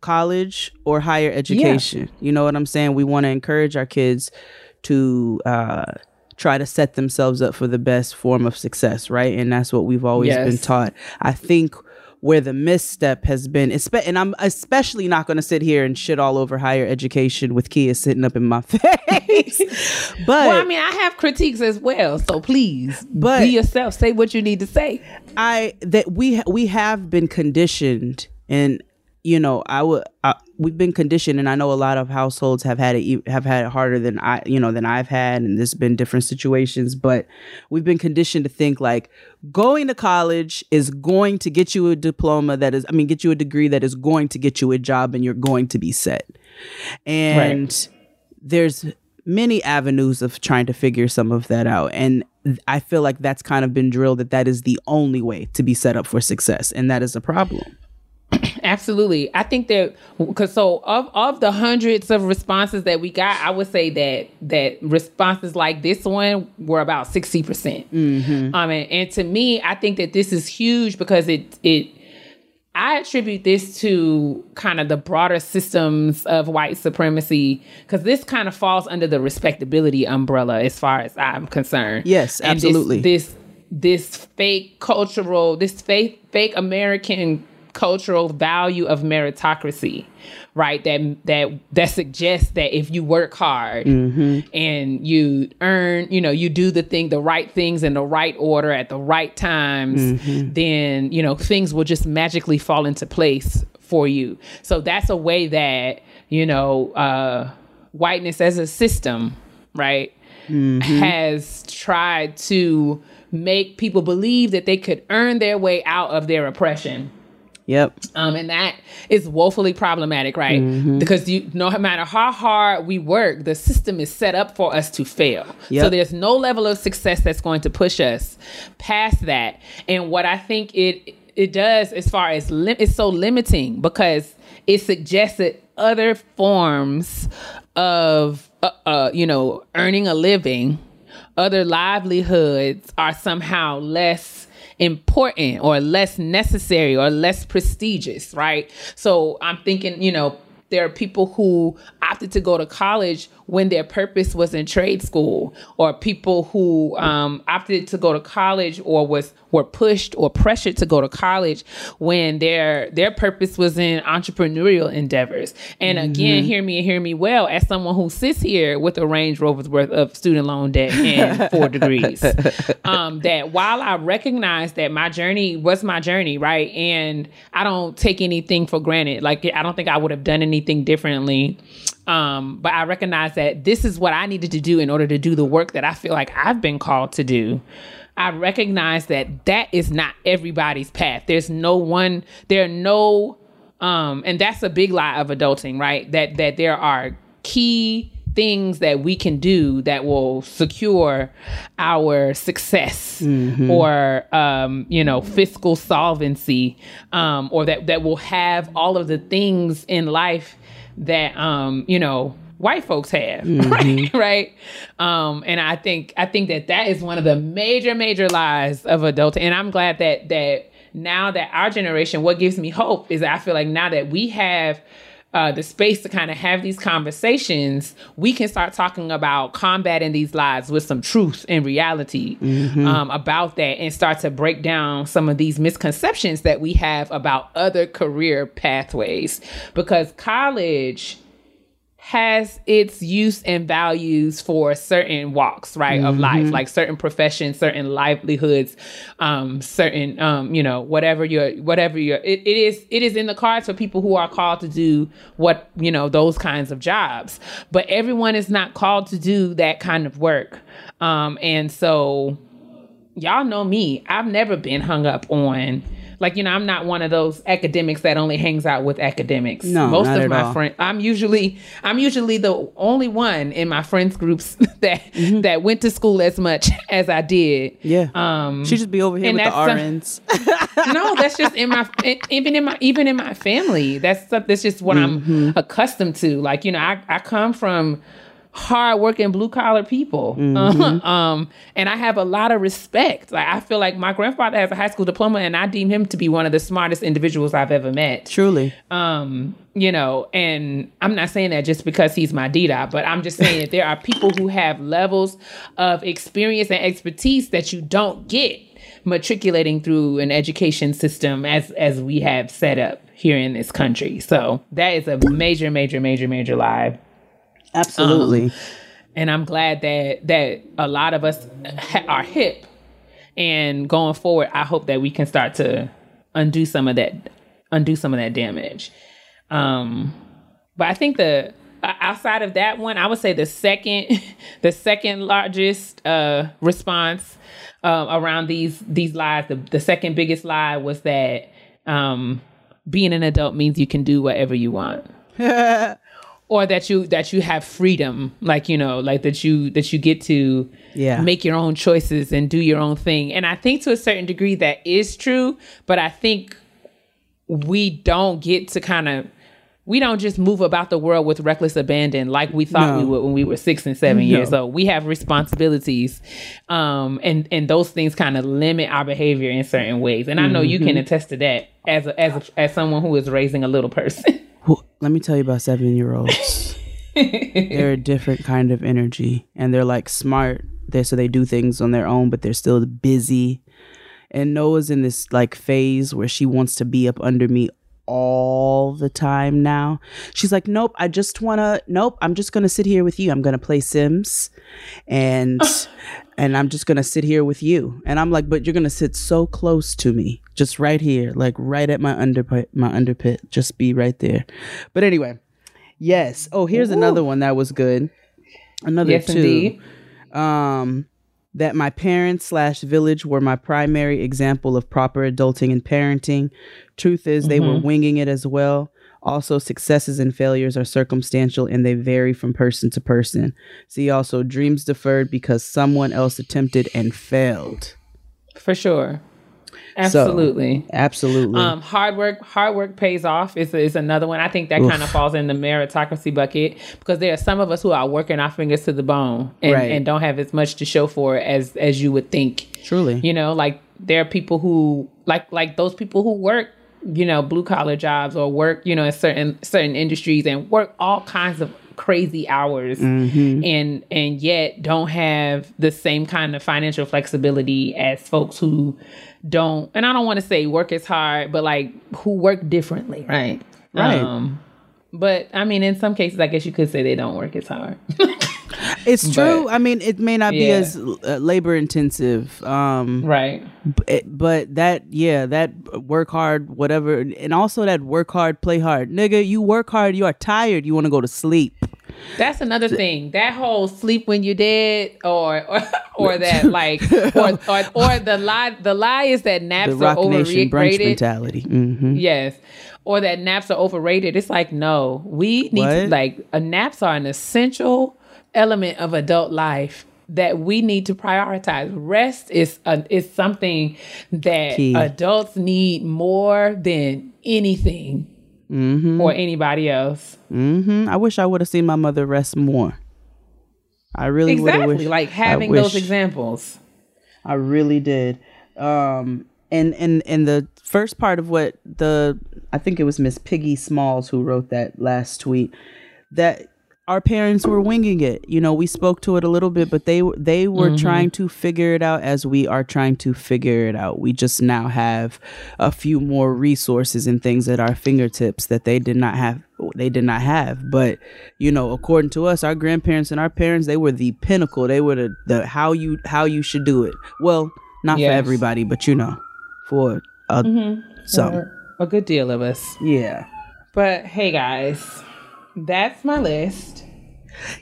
college or higher education. You know what I'm saying? We want to encourage our kids to uh try to set themselves up for the best form of success, right? And that's what we've always Yes. been taught. I think where the misstep has been, and I'm especially not going to sit here and shit all over higher education with Kia sitting up in my [laughs] face. but Well, I mean, I have critiques as well, so please But- be yourself. Say what you need to say. I that we we have been conditioned, and you know, I would uh, we've been conditioned, and I know a lot of households have had it have had it harder than I you know than I've had, and there's been different situations, but we've been conditioned to think like going to college is going to get you a diploma that is, I mean, get you a degree that is going to get you a job, and you're going to be set, and there's many avenues of trying to figure some of that out and i feel like that's kind of been drilled that that is the only way to be set up for success and that is a problem [clears throat] Absolutely. I think that because so of of the hundreds of responses that we got, I would say that that responses like this one were about 60%. percent Um and, and to me, I think that this is huge because it it I attribute this to kind of the broader systems of white supremacy because this kind of falls under the respectability umbrella as far as I'm concerned. Yes, And this- absolutely. This this, fake cultural, this fake fake American cultural value of meritocracy, right? That that that suggests that if you work hard mm-hmm. and you earn, you know, you do the thing, the right things in the right order at the right times, mm-hmm. then you know things will just magically fall into place for you. So that's a way that you know uh, whiteness as a system, right, mm-hmm. has tried to make people believe that they could earn their way out of their oppression. Yep Um, and that is woefully problematic, right? Because you, no matter how hard we work, the system is set up for us to fail. So there's no level of success that's going to push us past that. And what I think it it does, as far as lim- it's so limiting because it suggests that other forms of, uh, uh, you know, earning a living, other livelihoods are somehow less important or less necessary or less prestigious, right? So I'm thinking, you know, there are people who opted to go to college when their purpose was in trade school, or people who um, opted to go to college or was were pushed or pressured to go to college when their their purpose was in entrepreneurial endeavors. And again, hear me and hear me well, as someone who sits here with a Range Rover's worth of student loan debt and [laughs] four degrees, um, that while I recognize that my journey was my journey, right, and I don't take anything for granted. Like I don't think I would have done anything differently. Um, but I recognize that this is what I needed to do in order to do the work that I feel like I've been called to do. I recognize that that is not everybody's path. There's no one, there are no, um, and that's a big lie of adulting, right? That that there are key things that we can do that will secure our success or um, you know fiscal solvency um, or that that will have all of the things in life that um, you know white folks have [laughs] right right? Um, and i think i think that that is one of the major major lies of adulting and i'm glad that that now that our generation what gives me hope is that i feel like now that we have uh, the space to kind of have these conversations, we can start talking about combating these lies with some truth and reality um, about that and start to break down some of these misconceptions that we have about other career pathways. Because college has its use and values for certain walks, right, of life, like certain professions, certain livelihoods, um, certain, um, you know, whatever your, whatever your, it, it is, it is in the cards for people who are called to do what, you know, those kinds of jobs. But everyone is not called to do that kind of work. Um, and so y'all know me. I've never been hung up on like you know I'm not one of those academics that only hangs out with academics. No, most not of at my friends I'm usually I'm usually the only one in my friends groups [laughs] that that went to school as much [laughs] as I did. yeah Um she just be over here with the rns [laughs] no, that's just in my even in my even in my family. That's stuff that's just what Mm-hmm. I'm accustomed to. Like you know, I I come from hardworking blue collar people. [laughs] um, and I have a lot of respect. Like I feel like my grandfather has a high school diploma, and I deem him to be one of the smartest individuals I've ever met. Truly. Um, you know, and I'm not saying that just because he's my DDA, but I'm just saying that there are people who have levels of experience and expertise that you don't get matriculating through an education system as as we have set up here in this country. So that is a major, major, major, major lie. Absolutely. And I'm glad that that a lot of us ha- are hip. And going forward, I hope that we can start to undo some of that, undo some of that damage. Um, but I think the outside of that one, I would say the second, [laughs] the second largest uh, response uh, around these these lies, the, the second biggest lie was that um, being an adult means you can do whatever you want [laughs] or that you that you have freedom like you know like that you that you get to Yeah. make your own choices and do your own thing and i think to a certain degree that is true but i think we don't get to kind of we don't just move about the world with reckless abandon like we thought we No. would when we were six and seven years old. We have responsibilities, um, and and those things kind of limit our behavior in certain ways. And I know you Mm-hmm. can attest to that as a, as a, as someone who is raising a little person. [laughs] Well, let me tell you about seven year olds. [laughs] they're a different kind of energy and they're like smart. They so they do things on their own, but they're still busy. And Noah's in this like phase where she wants to be up under me all the time now. She's like, Nope, I just wanna nope, I'm just gonna sit here with you. I'm gonna play Sims and [laughs] and I'm just gonna sit here with you. And I'm like, but you're gonna sit so close to me, just right here, like right at my underpit, my underpit. Just be right there. But anyway, yes. Oh, here's another one that was good. Another yes, two. indeed. Um, that my parents slash village were my primary example of proper adulting and parenting. Truth is, they were winging it as well. Also, successes and failures are circumstantial and they vary from person to person. See also dreams deferred because someone else attempted and failed. For sure. Absolutely. Absolutely. Um, hard work, hard work pays off. Is is another one. I think that kind of falls in the meritocracy bucket because there are some of us who are working our fingers to the bone and, Right. and don't have as much to show for it as as you would think. Truly. You know, like there are people who like like those people who work, you know, blue collar jobs or work, you know, in certain certain industries and work all kinds of crazy hours and and yet don't have the same kind of financial flexibility as folks who don't and I don't want to say work as hard, but like who work differently, right? Right. Um, but I mean, in some cases, I guess you could say they don't work as hard. [laughs] it's true. I mean, it may not be as uh, labor intensive. Um, right. b- but that yeah that work hard whatever and also that work hard play hard nigga you work hard you are tired you want to go to sleep That's another thing. That whole sleep when you're dead, or or, [laughs] or that [laughs] like, or, or or the lie. The lie is that naps the are overrated. mentality hmm Yes, or that naps are overrated. It's like no, we need to like uh, naps are an essential element of adult life that we need to prioritize. Rest is a, is something that Key. adults need more than anything or anybody else. hmm i wish i would have seen my mother rest more i really would have Exactly, like having those examples. I really did. Um, and and and the first part of what the I think it was Miss Piggy Smalls who wrote that last tweet that our parents were winging it. You know, we spoke to it a little bit, but they they were trying to figure it out as we are trying to figure it out. We just now have a few more resources and things at our fingertips that they did not have they did not have. But, you know, according to us, our grandparents and our parents, they were the pinnacle. They were the, the how you how you should do it. Well, not for everybody, but you know, for uh, some. A good deal of us. Yeah. But hey, guys, that's my list.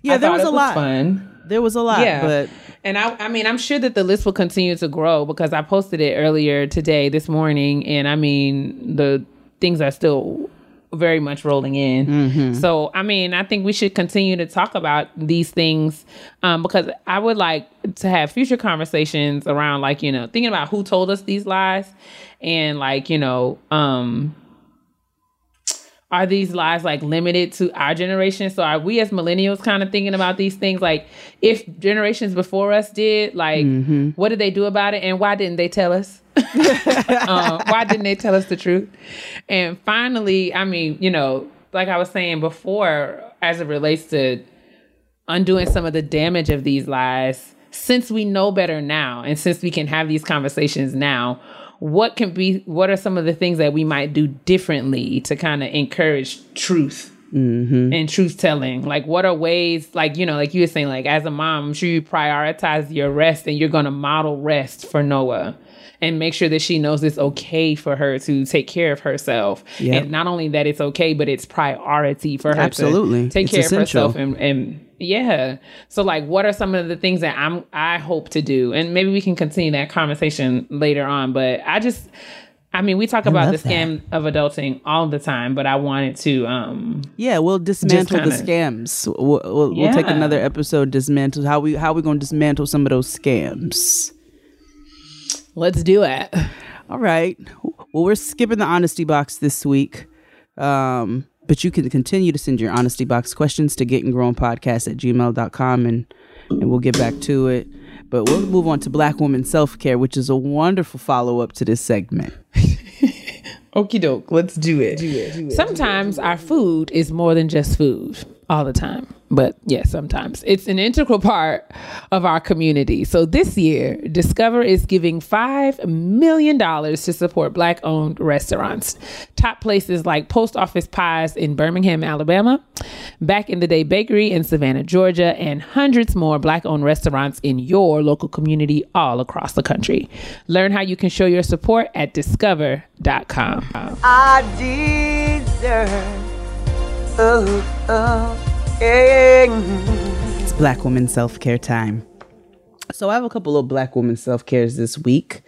Yeah, I there was a lot. Fun. There was a lot, Yeah. but And I, I mean, I'm sure that the list will continue to grow because I posted it earlier today, this morning, and I mean, the things are still very much rolling in. Mm-hmm. So, I mean, I think we should continue to talk about these things um, because I would like to have future conversations around, like, you know, thinking about who told us these lies and, like, you know, um, are these lies like limited to our generation? So are we as millennials kind of thinking about these things like if generations before us did, like what did they do about it and why didn't they tell us? [laughs] um, why didn't they tell us the truth? And finally, I mean, you know, like I was saying before, as it relates to undoing some of the damage of these lies, since we know better now and since we can have these conversations now, what can be what are some of the things that we might do differently to kind of encourage truth mm-hmm. and truth telling like what are ways like you know like you were saying like as a mom i'm sure you prioritize your rest and you're going to model rest for noah and make sure that she knows it's okay for her to take care of herself Yep. and not only that it's okay but it's priority for her Absolutely. to take It's care essential. of herself and, and yeah so like what are some of the things that i'm i hope to do and maybe we can continue that conversation later on but i just i mean we talk about the love that. scam of adulting all the time but i wanted to um Yeah, we'll dismantle the kinda- scams. We'll, we'll, we'll take another episode dismantle how we how we gonna dismantle some of those scams. let's do it All right. Well, we're skipping the honesty box this week. Um, but you can continue to send your honesty box questions to gettinggrownpodcast at gmail.com and, and we'll get back to it. But we'll move on to Black Woman Self Care, which is a wonderful follow up to this segment. [laughs] Okie doke, let's do it. Do it, Sometimes our food is more than just food all the time. But yes, sometimes it's an integral part of our community. So this year, Discover is giving $5 million to support Black owned restaurants. Top places like Post Office Pies in Birmingham, Alabama, Back in the Day Bakery in Savannah, Georgia, and hundreds more Black owned restaurants in your local community all across the country. Learn how you can show your support at discover.com. I deserve. Oh, oh, yeah. It's Black Woman Self Care time. So I have a couple of Black Woman Self Cares this week.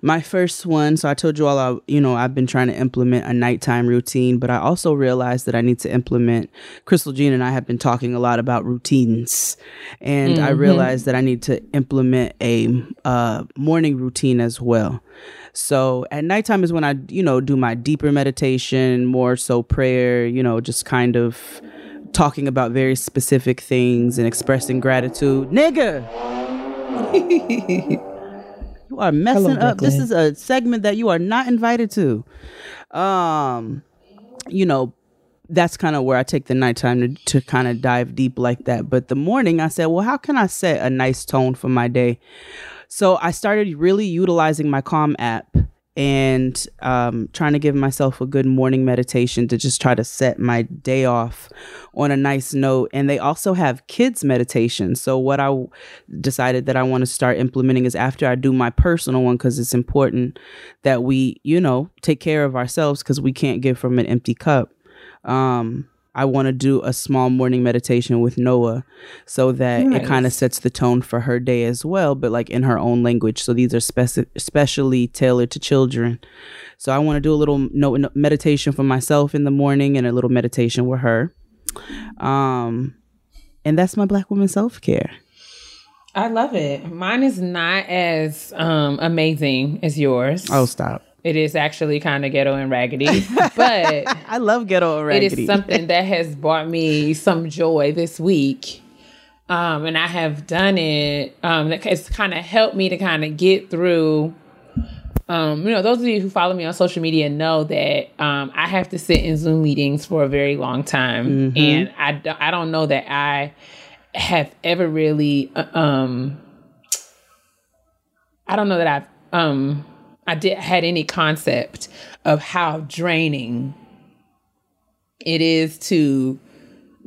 My first one, so I told you all, I, you know, I've been trying to implement a nighttime routine, but I also realized that I need to implement. Crystal Jean and I have been talking a lot about routines, and I realized that I need to implement a uh, morning routine as well. So at nighttime is when I, you know, do my deeper meditation, more so prayer, you know, just kind of talking about very specific things and expressing gratitude. Nigga! [laughs] you are messing up. This is a segment that you are not invited to. Um, you know, that's kind of where I take the nighttime to, to kind of dive deep like that. But the morning, I said, well, how can I set a nice tone for my day? So I started really utilizing my Calm app and um, trying to give myself a good morning meditation to just try to set my day off on a nice note. And they also have kids meditation. So what I w- decided that I want to start implementing is after I do my personal one, because it's important that we, you know, take care of ourselves because we can't give from an empty cup. Um, I want to do a small morning meditation with Noah so that it kind of sets the tone for her day as well, but like in her own language. So these are speci- specially tailored to children. So I want to do a little no- no- meditation for myself in the morning and a little meditation with her. Um, and that's my Black woman self care. I love it. Mine is not as um, amazing as yours. Oh, stop. It is actually kind of ghetto and raggedy, but [laughs] I love ghetto and it raggedy. is something that [laughs] has brought me some joy this week. Um, and I have done it. Um, it's kind of helped me to kind of get through. Um, you know, those of you who follow me on social media know that um, I have to sit in Zoom meetings for a very long time, and I, do- I don't know that I have ever really uh, um I don't know that I've um I did had any concept of how draining it is to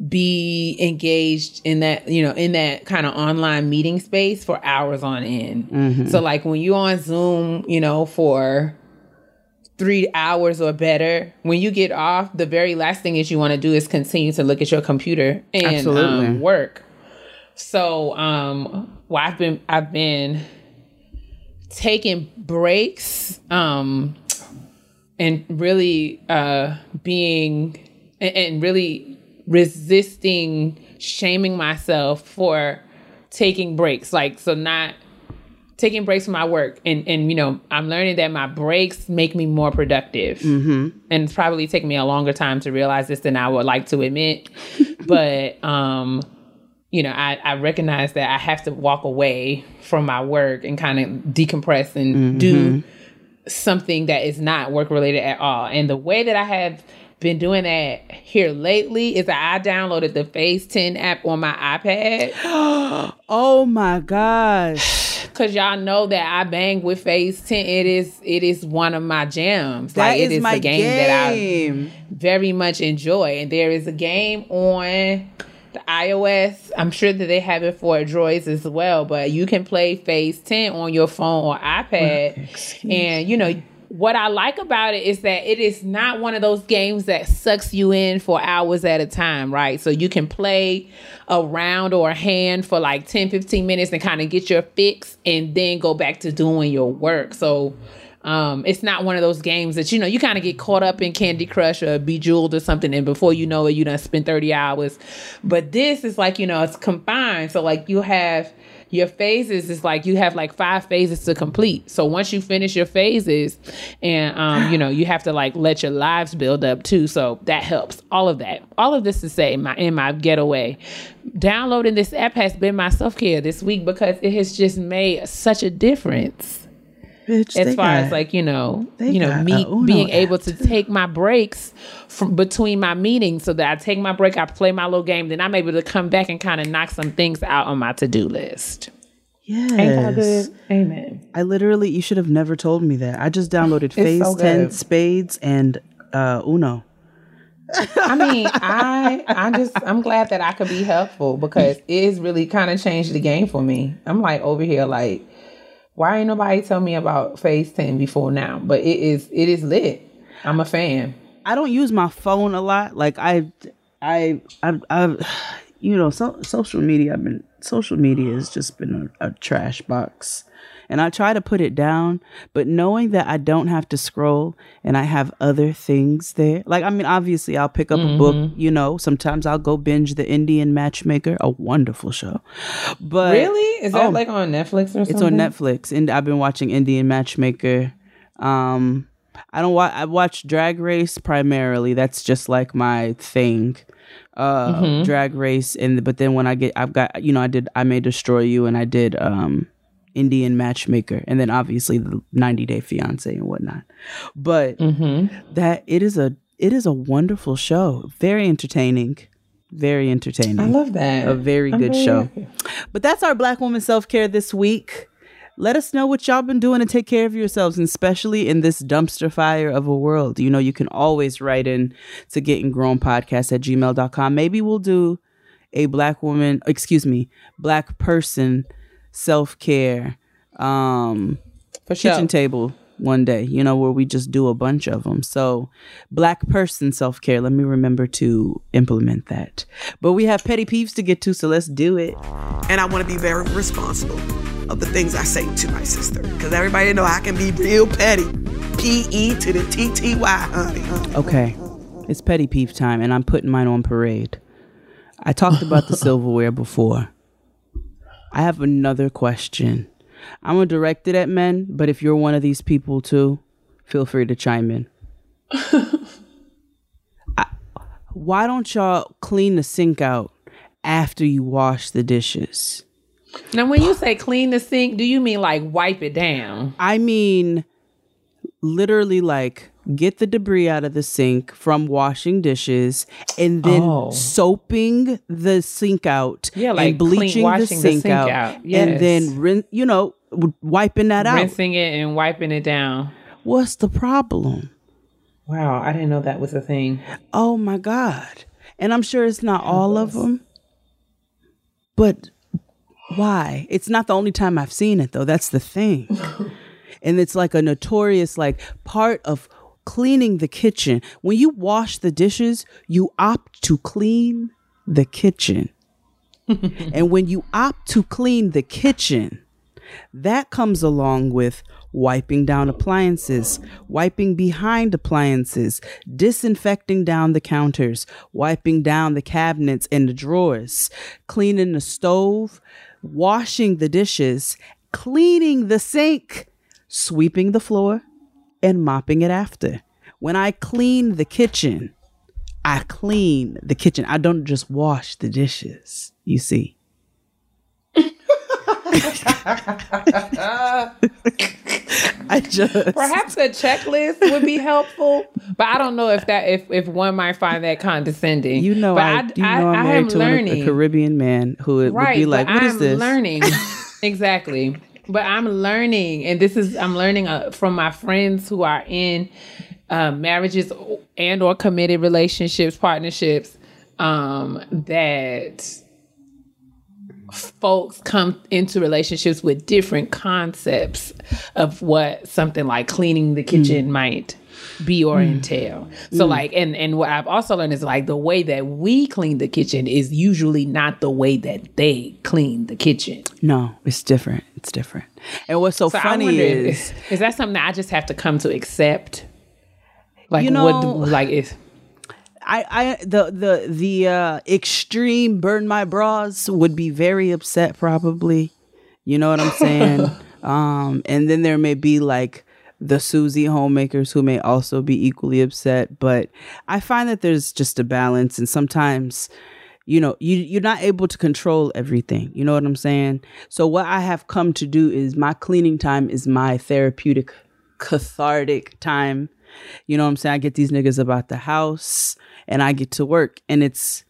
be engaged in that you know in that kind of online meeting space for hours on end. So like when you're on zoom you know for three hours or better when you get off the very last thing is you want to do is continue to look at your computer and um, work. So um well i've been i've been taking breaks um and really uh being and, and really resisting shaming myself for taking breaks. Like so not taking breaks from my work and and you know i'm learning that my breaks make me more productive. Mm-hmm. and it's probably taking me a longer time to realize this than i would like to admit. [laughs] But um you know I, I recognize that i have to walk away from my work and kind of decompress and Mm-hmm. do something that is not work related at all and the way that i have been doing that here lately is that i downloaded the Phase 10 app on my ipad [gasps] Oh my gosh. [sighs] Cause y'all know that I bang with Phase Ten. It is it is one of my jams. That like is it is my a game, that I very much enjoy. And there is a game on the iOS. I'm sure that they have it for Androids as well. But you can play Phase Ten on your phone or iPad. And you know what I like about it is that it is not one of those games that sucks you in for hours at a time, right? So you can play a round or a hand for like 10, 15 minutes and kind of get your fix and then go back to doing your work. So um, it's not one of those games that you know you kind of get caught up in Candy Crush or Bejeweled or something, and before you know it, you done spend thirty hours. But this is like you know it's combined, so like you have your phases is like you have like five phases to complete. So once you finish your phases, and um, you know you have to like let your lives build up too. So that helps. All of that, all of this to say, my in my getaway, downloading this app has been my self care this week because it has just made such a difference Bitch, as far as like you know you know me being able to take my breaks from between my meetings so that i take my break i play my little game then i'm able to come back and kind of knock some things out on my to-do list yes. ain't that good amen I literally, you should have never told me that. I just downloaded [laughs] Phase so 10. Spades and uh, Uno. i mean i i just i'm glad that i could be helpful because it's really kind of changed the game for me i'm like over here like why ain't nobody tell me about phase 10 before now? But it is it is lit. I'm a fan. I don't use my phone a lot. Like I, I, I, I you know, so, social media. I've been social media has just been a, a trash box, and I try to put it down. But knowing that I don't have to scroll and I have other things there, like I mean, obviously I'll pick up a book. You know, sometimes I'll go binge the Indian Matchmaker, a wonderful show. But really is that Oh. like on netflix or something It's on Netflix, and I've been watching Indian Matchmaker. Um, I don't watch. I watch Drag Race primarily. That's just like my thing. Uh, Mm-hmm. Drag Race, and but then when I get, I've got you know, I did I May Destroy You, and I did um, Indian Matchmaker, and then obviously the 90 Day Fiance and whatnot. But Mm-hmm. that it is a it is a wonderful show, very entertaining, very entertaining i love that a very I'm good show. happy. But that's our Black Woman Self Care this week. Let us know what y'all been doing to take care of yourselves, and especially in this dumpster fire of a world. You know, you can always write in to getting grown podcast at gmail.com. Maybe we'll do a black woman, excuse me, black person self care um for sure kitchen table one day, you know, where we just do a bunch of them. So, black person self care, let me remember to implement that. But we have petty peeves to get to, so let's do it. and I want to be very responsible of the things I say to my sister. Because everybody know I can be real petty. P E to the T T Y, honey. honey. Okay, it's petty peeve time, and I'm putting mine on parade. I talked about the [laughs] silverware before. I have another question. I'm gonna direct it at men, but if you're one of these people too, feel free to chime in. [laughs] I- why don't y'all clean the sink out after you wash the dishes? now when you say clean the sink do you mean like wipe it down I mean, literally, like get the debris out of the sink from washing dishes and then Oh. soaping the sink out Yeah, like and bleaching clean- the, washing the sink sink out, out. and then rin- you know wiping that out. rinsing it and wiping it down What's the problem? wow i didn't know that was a thing Oh my god! And I'm sure it's not all of them, but why? It's not the only time I've seen it though. That's the thing. [laughs] and it's like a notorious like part of cleaning the kitchen. When you wash the dishes, you opt to clean the kitchen. [laughs] and when you opt to clean the kitchen, that comes along with wiping down appliances, wiping behind appliances, disinfecting down the counters, wiping down the cabinets and the drawers, cleaning the stove, washing the dishes, cleaning the sink, sweeping the floor, and mopping it after. When I clean the kitchen, I clean the kitchen. I don't just wash the dishes. You see. [laughs] I just Perhaps a checklist would be helpful, but I don't know if that if if one might find that condescending. you know but I, you know I'm married to an- a Caribbean man who would, would be like, "What is this?" learning [laughs] exactly. But I'm learning, and this is I'm learning uh, from my friends who are in uh, marriages and or committed relationships, partnerships. Um, that folks come into relationships with different concepts of what something like cleaning the kitchen might be or entail. So like and and what I've also learned is like the way that we clean the kitchen is usually not the way that they clean the kitchen. No, it's different. It's different. And what's so, So funny wonder is if- is that something that I just have to come to accept? Like You know- what like is I, I the the the uh extreme burn my bras would be very upset probably. You know what I'm saying? [laughs] um and then there may be like the Susie homemakers who may also be equally upset, but I find that there's just a balance and sometimes you know you you're not able to control everything. You know what i'm saying? So what i have come to do is my cleaning time is my therapeutic cathartic time. You know what i'm saying? I get these niggas about the house and i get to work and it's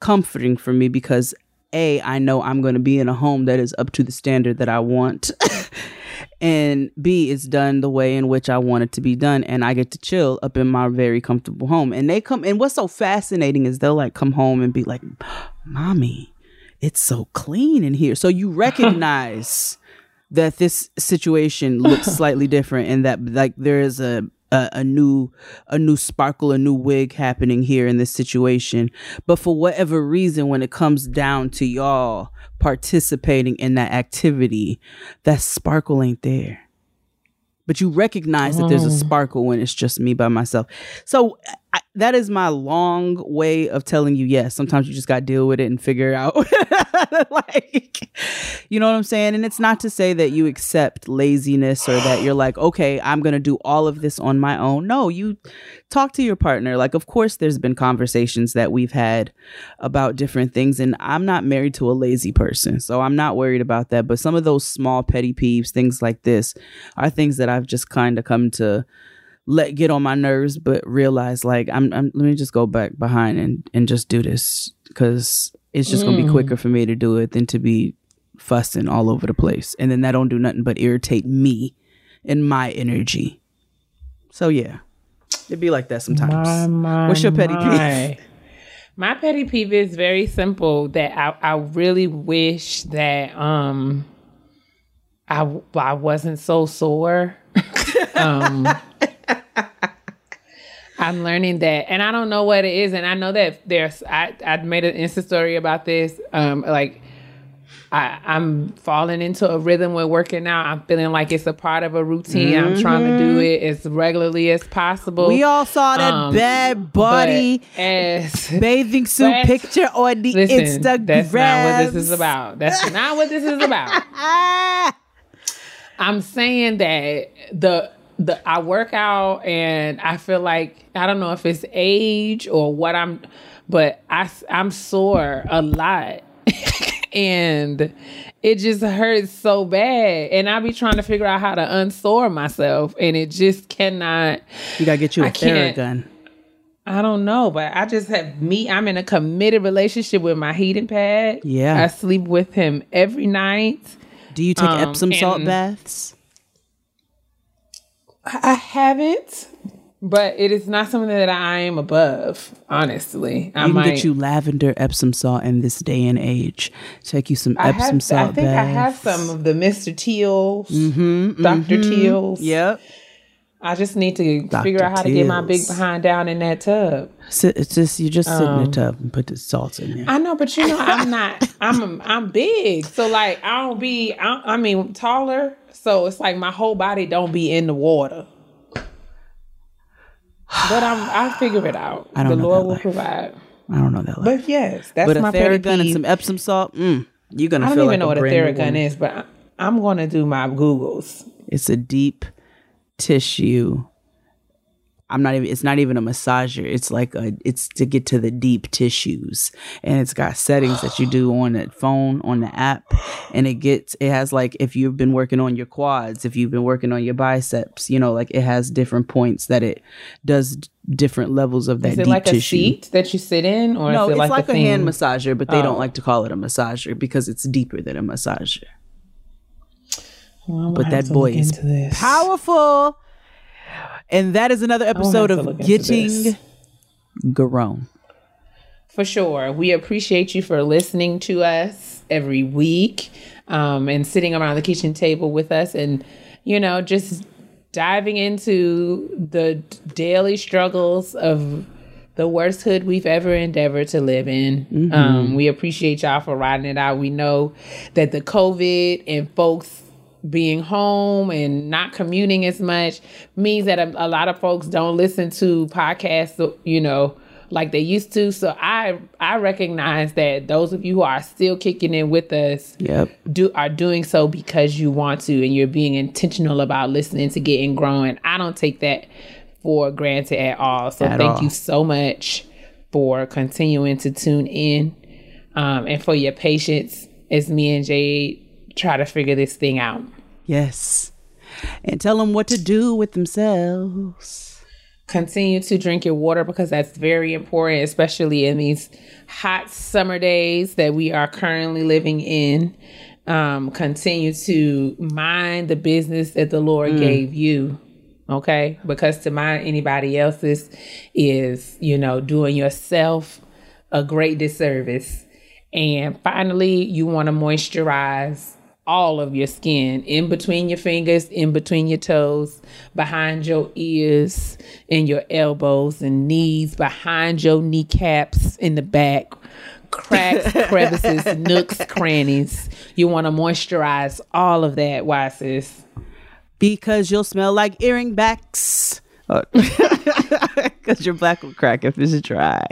comforting for me because a i know i'm going to be in a home that is up to the standard that i want [laughs] and B, it's done the way in which I want it to be done, and I get to chill up in my very comfortable home. And they come, and what's so fascinating is they'll like come home and be like, "Mommy, it's so clean in here." So you [laughs] recognize that this situation looks slightly different, and that like there is a a, a new a new sparkle, a new wig happening here in this situation. But for whatever reason, when it comes down to y'all participating in that activity, that sparkle ain't there. But you recognize that there's a mm. sparkle when it's just me by myself. So I, that is my long way of telling you yes. Sometimes you just got to deal with it and figure out. [laughs] like, you know what I'm saying? And it's not to say that you accept laziness or that you're like, okay, I'm going to do all of this on my own. No, you talk to your partner. Like, of course, there's been conversations that we've had about different things. And I'm not married to a lazy person. So I'm not worried about that. But some of those small petty peeves, things like this, are things that I've just kind of come to let get on my nerves, but realize like I'm, I'm let me just go back behind and and just do this because it's just gonna be quicker for me to do it than to be fussing all over the place, and then that don't do nothing but irritate me and my energy. So yeah, it'd be like that sometimes. What's your petty peeve? my. [laughs] My petty peeve is very simple. That I, I really wish that um I I wasn't so sore. [laughs] um, I'm learning that, and I don't know what it is. And I know that there's I I made an Insta story about this. Um, like I, I'm falling into a rhythm with working out. I'm feeling like it's a part of a routine. I'm trying to do it as regularly as possible. We all saw that Um, bad body as bathing suit picture on the Listen, Instagram. that's not what this is about. That's not what this is about. [laughs] I'm saying that the the I work out and I feel like I don't know if it's age or what I'm, but I I'm sore a lot. [laughs] and it just hurts so bad and i be trying to figure out how to unsore myself and it just cannot you gotta get you a I. Theragun. I don't know, but I just have me. I'm in a committed relationship with my heating pad. Yeah. I sleep with him every night. Do you take Um, Epsom salt baths? I haven't, but it is not something that I am above. Honestly, I You can might. get you lavender Epsom salt in this day and age. Take you some I Epsom have. salt I think I have some of the Mr. Teals, Doctor Teals. Yep. I just need to figure out how to get my big behind down in that tub. Sit, it's just you just sit Um, in the tub and put the salt in there. I know, but you know, I'm not. I'm I'm big, so like I don't be. I, I mean, taller, so it's like my whole body don't be in the water. But I'm. I figure it out. I don't the know Lord will life. provide. I don't know that. Life. But yes, that's But my Theragun and some Epsom salt, mm, you're gonna I don't even like know what a Theragun is, but I, I'm gonna do my Googles. It's a deep tissue. I'm not even it's not even a massager. It's like a it's to get to the deep tissues. And it's got settings that you do on the phone, on the app. And it gets it has like if you've been working on your quads, if you've been working on your biceps, you know, like it has different points that it does different levels of that Is it deep like a tissue. seat that you sit in, or No, is it it's like, like, a, a, hand massager, but they don't Oh. like to call it a massager because it's deeper than a massager. Well, But that boy is powerful. And that is another episode of Getting this. Grown. For sure. We appreciate you for listening to us every week um, and sitting around the kitchen table with us and, you know, just diving into the daily struggles of the worst hood we've ever endeavored to live in. Um, we appreciate y'all for riding it out. We know that the COVID and folks being home and not commuting as much means that a, a lot of folks don't listen to podcasts, you know, like they used to. So I I recognize that those of you who are still kicking in with us Yep. do are doing so because you want to and you're being intentional about listening to getting growing. I don't take that for granted at all. So At thank all. you so much for continuing to tune in um, and for your patience as me and Jade try to figure this thing out. Yes. And tell them what to do with themselves. Continue to drink your water because that's very important, especially in these hot summer days that we are currently living in. Um, continue to mind the business that the Lord gave you. Okay. Because to mind anybody else's is, you know, doing yourself a great disservice. And finally, you want to moisturize all of your skin in between your fingers, in between your toes, behind your ears, in your elbows and knees, behind your kneecaps, in the back, cracks, [laughs] crevices, nooks, crannies. You want to moisturize all of that, why sis? Because you'll smell like earring backs. Uh, [laughs] because your back will crack if it's dry.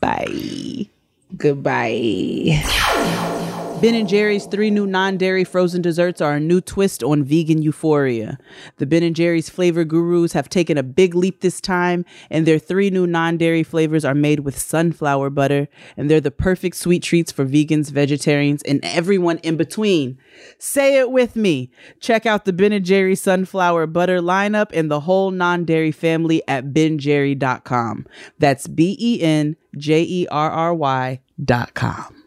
Bye. Goodbye. Ben and Jerry's three new non-dairy frozen desserts are a new twist on vegan euphoria. The Ben and Jerry's flavor gurus have taken a big leap this time, and their three new non-dairy flavors are made with sunflower butter, and they're the perfect sweet treats for vegans, vegetarians, and everyone in between. Say it with me. Check out the Ben and Jerry sunflower butter lineup and the whole non-dairy family at benjerry.com. That's B E N J E R R Y dot com.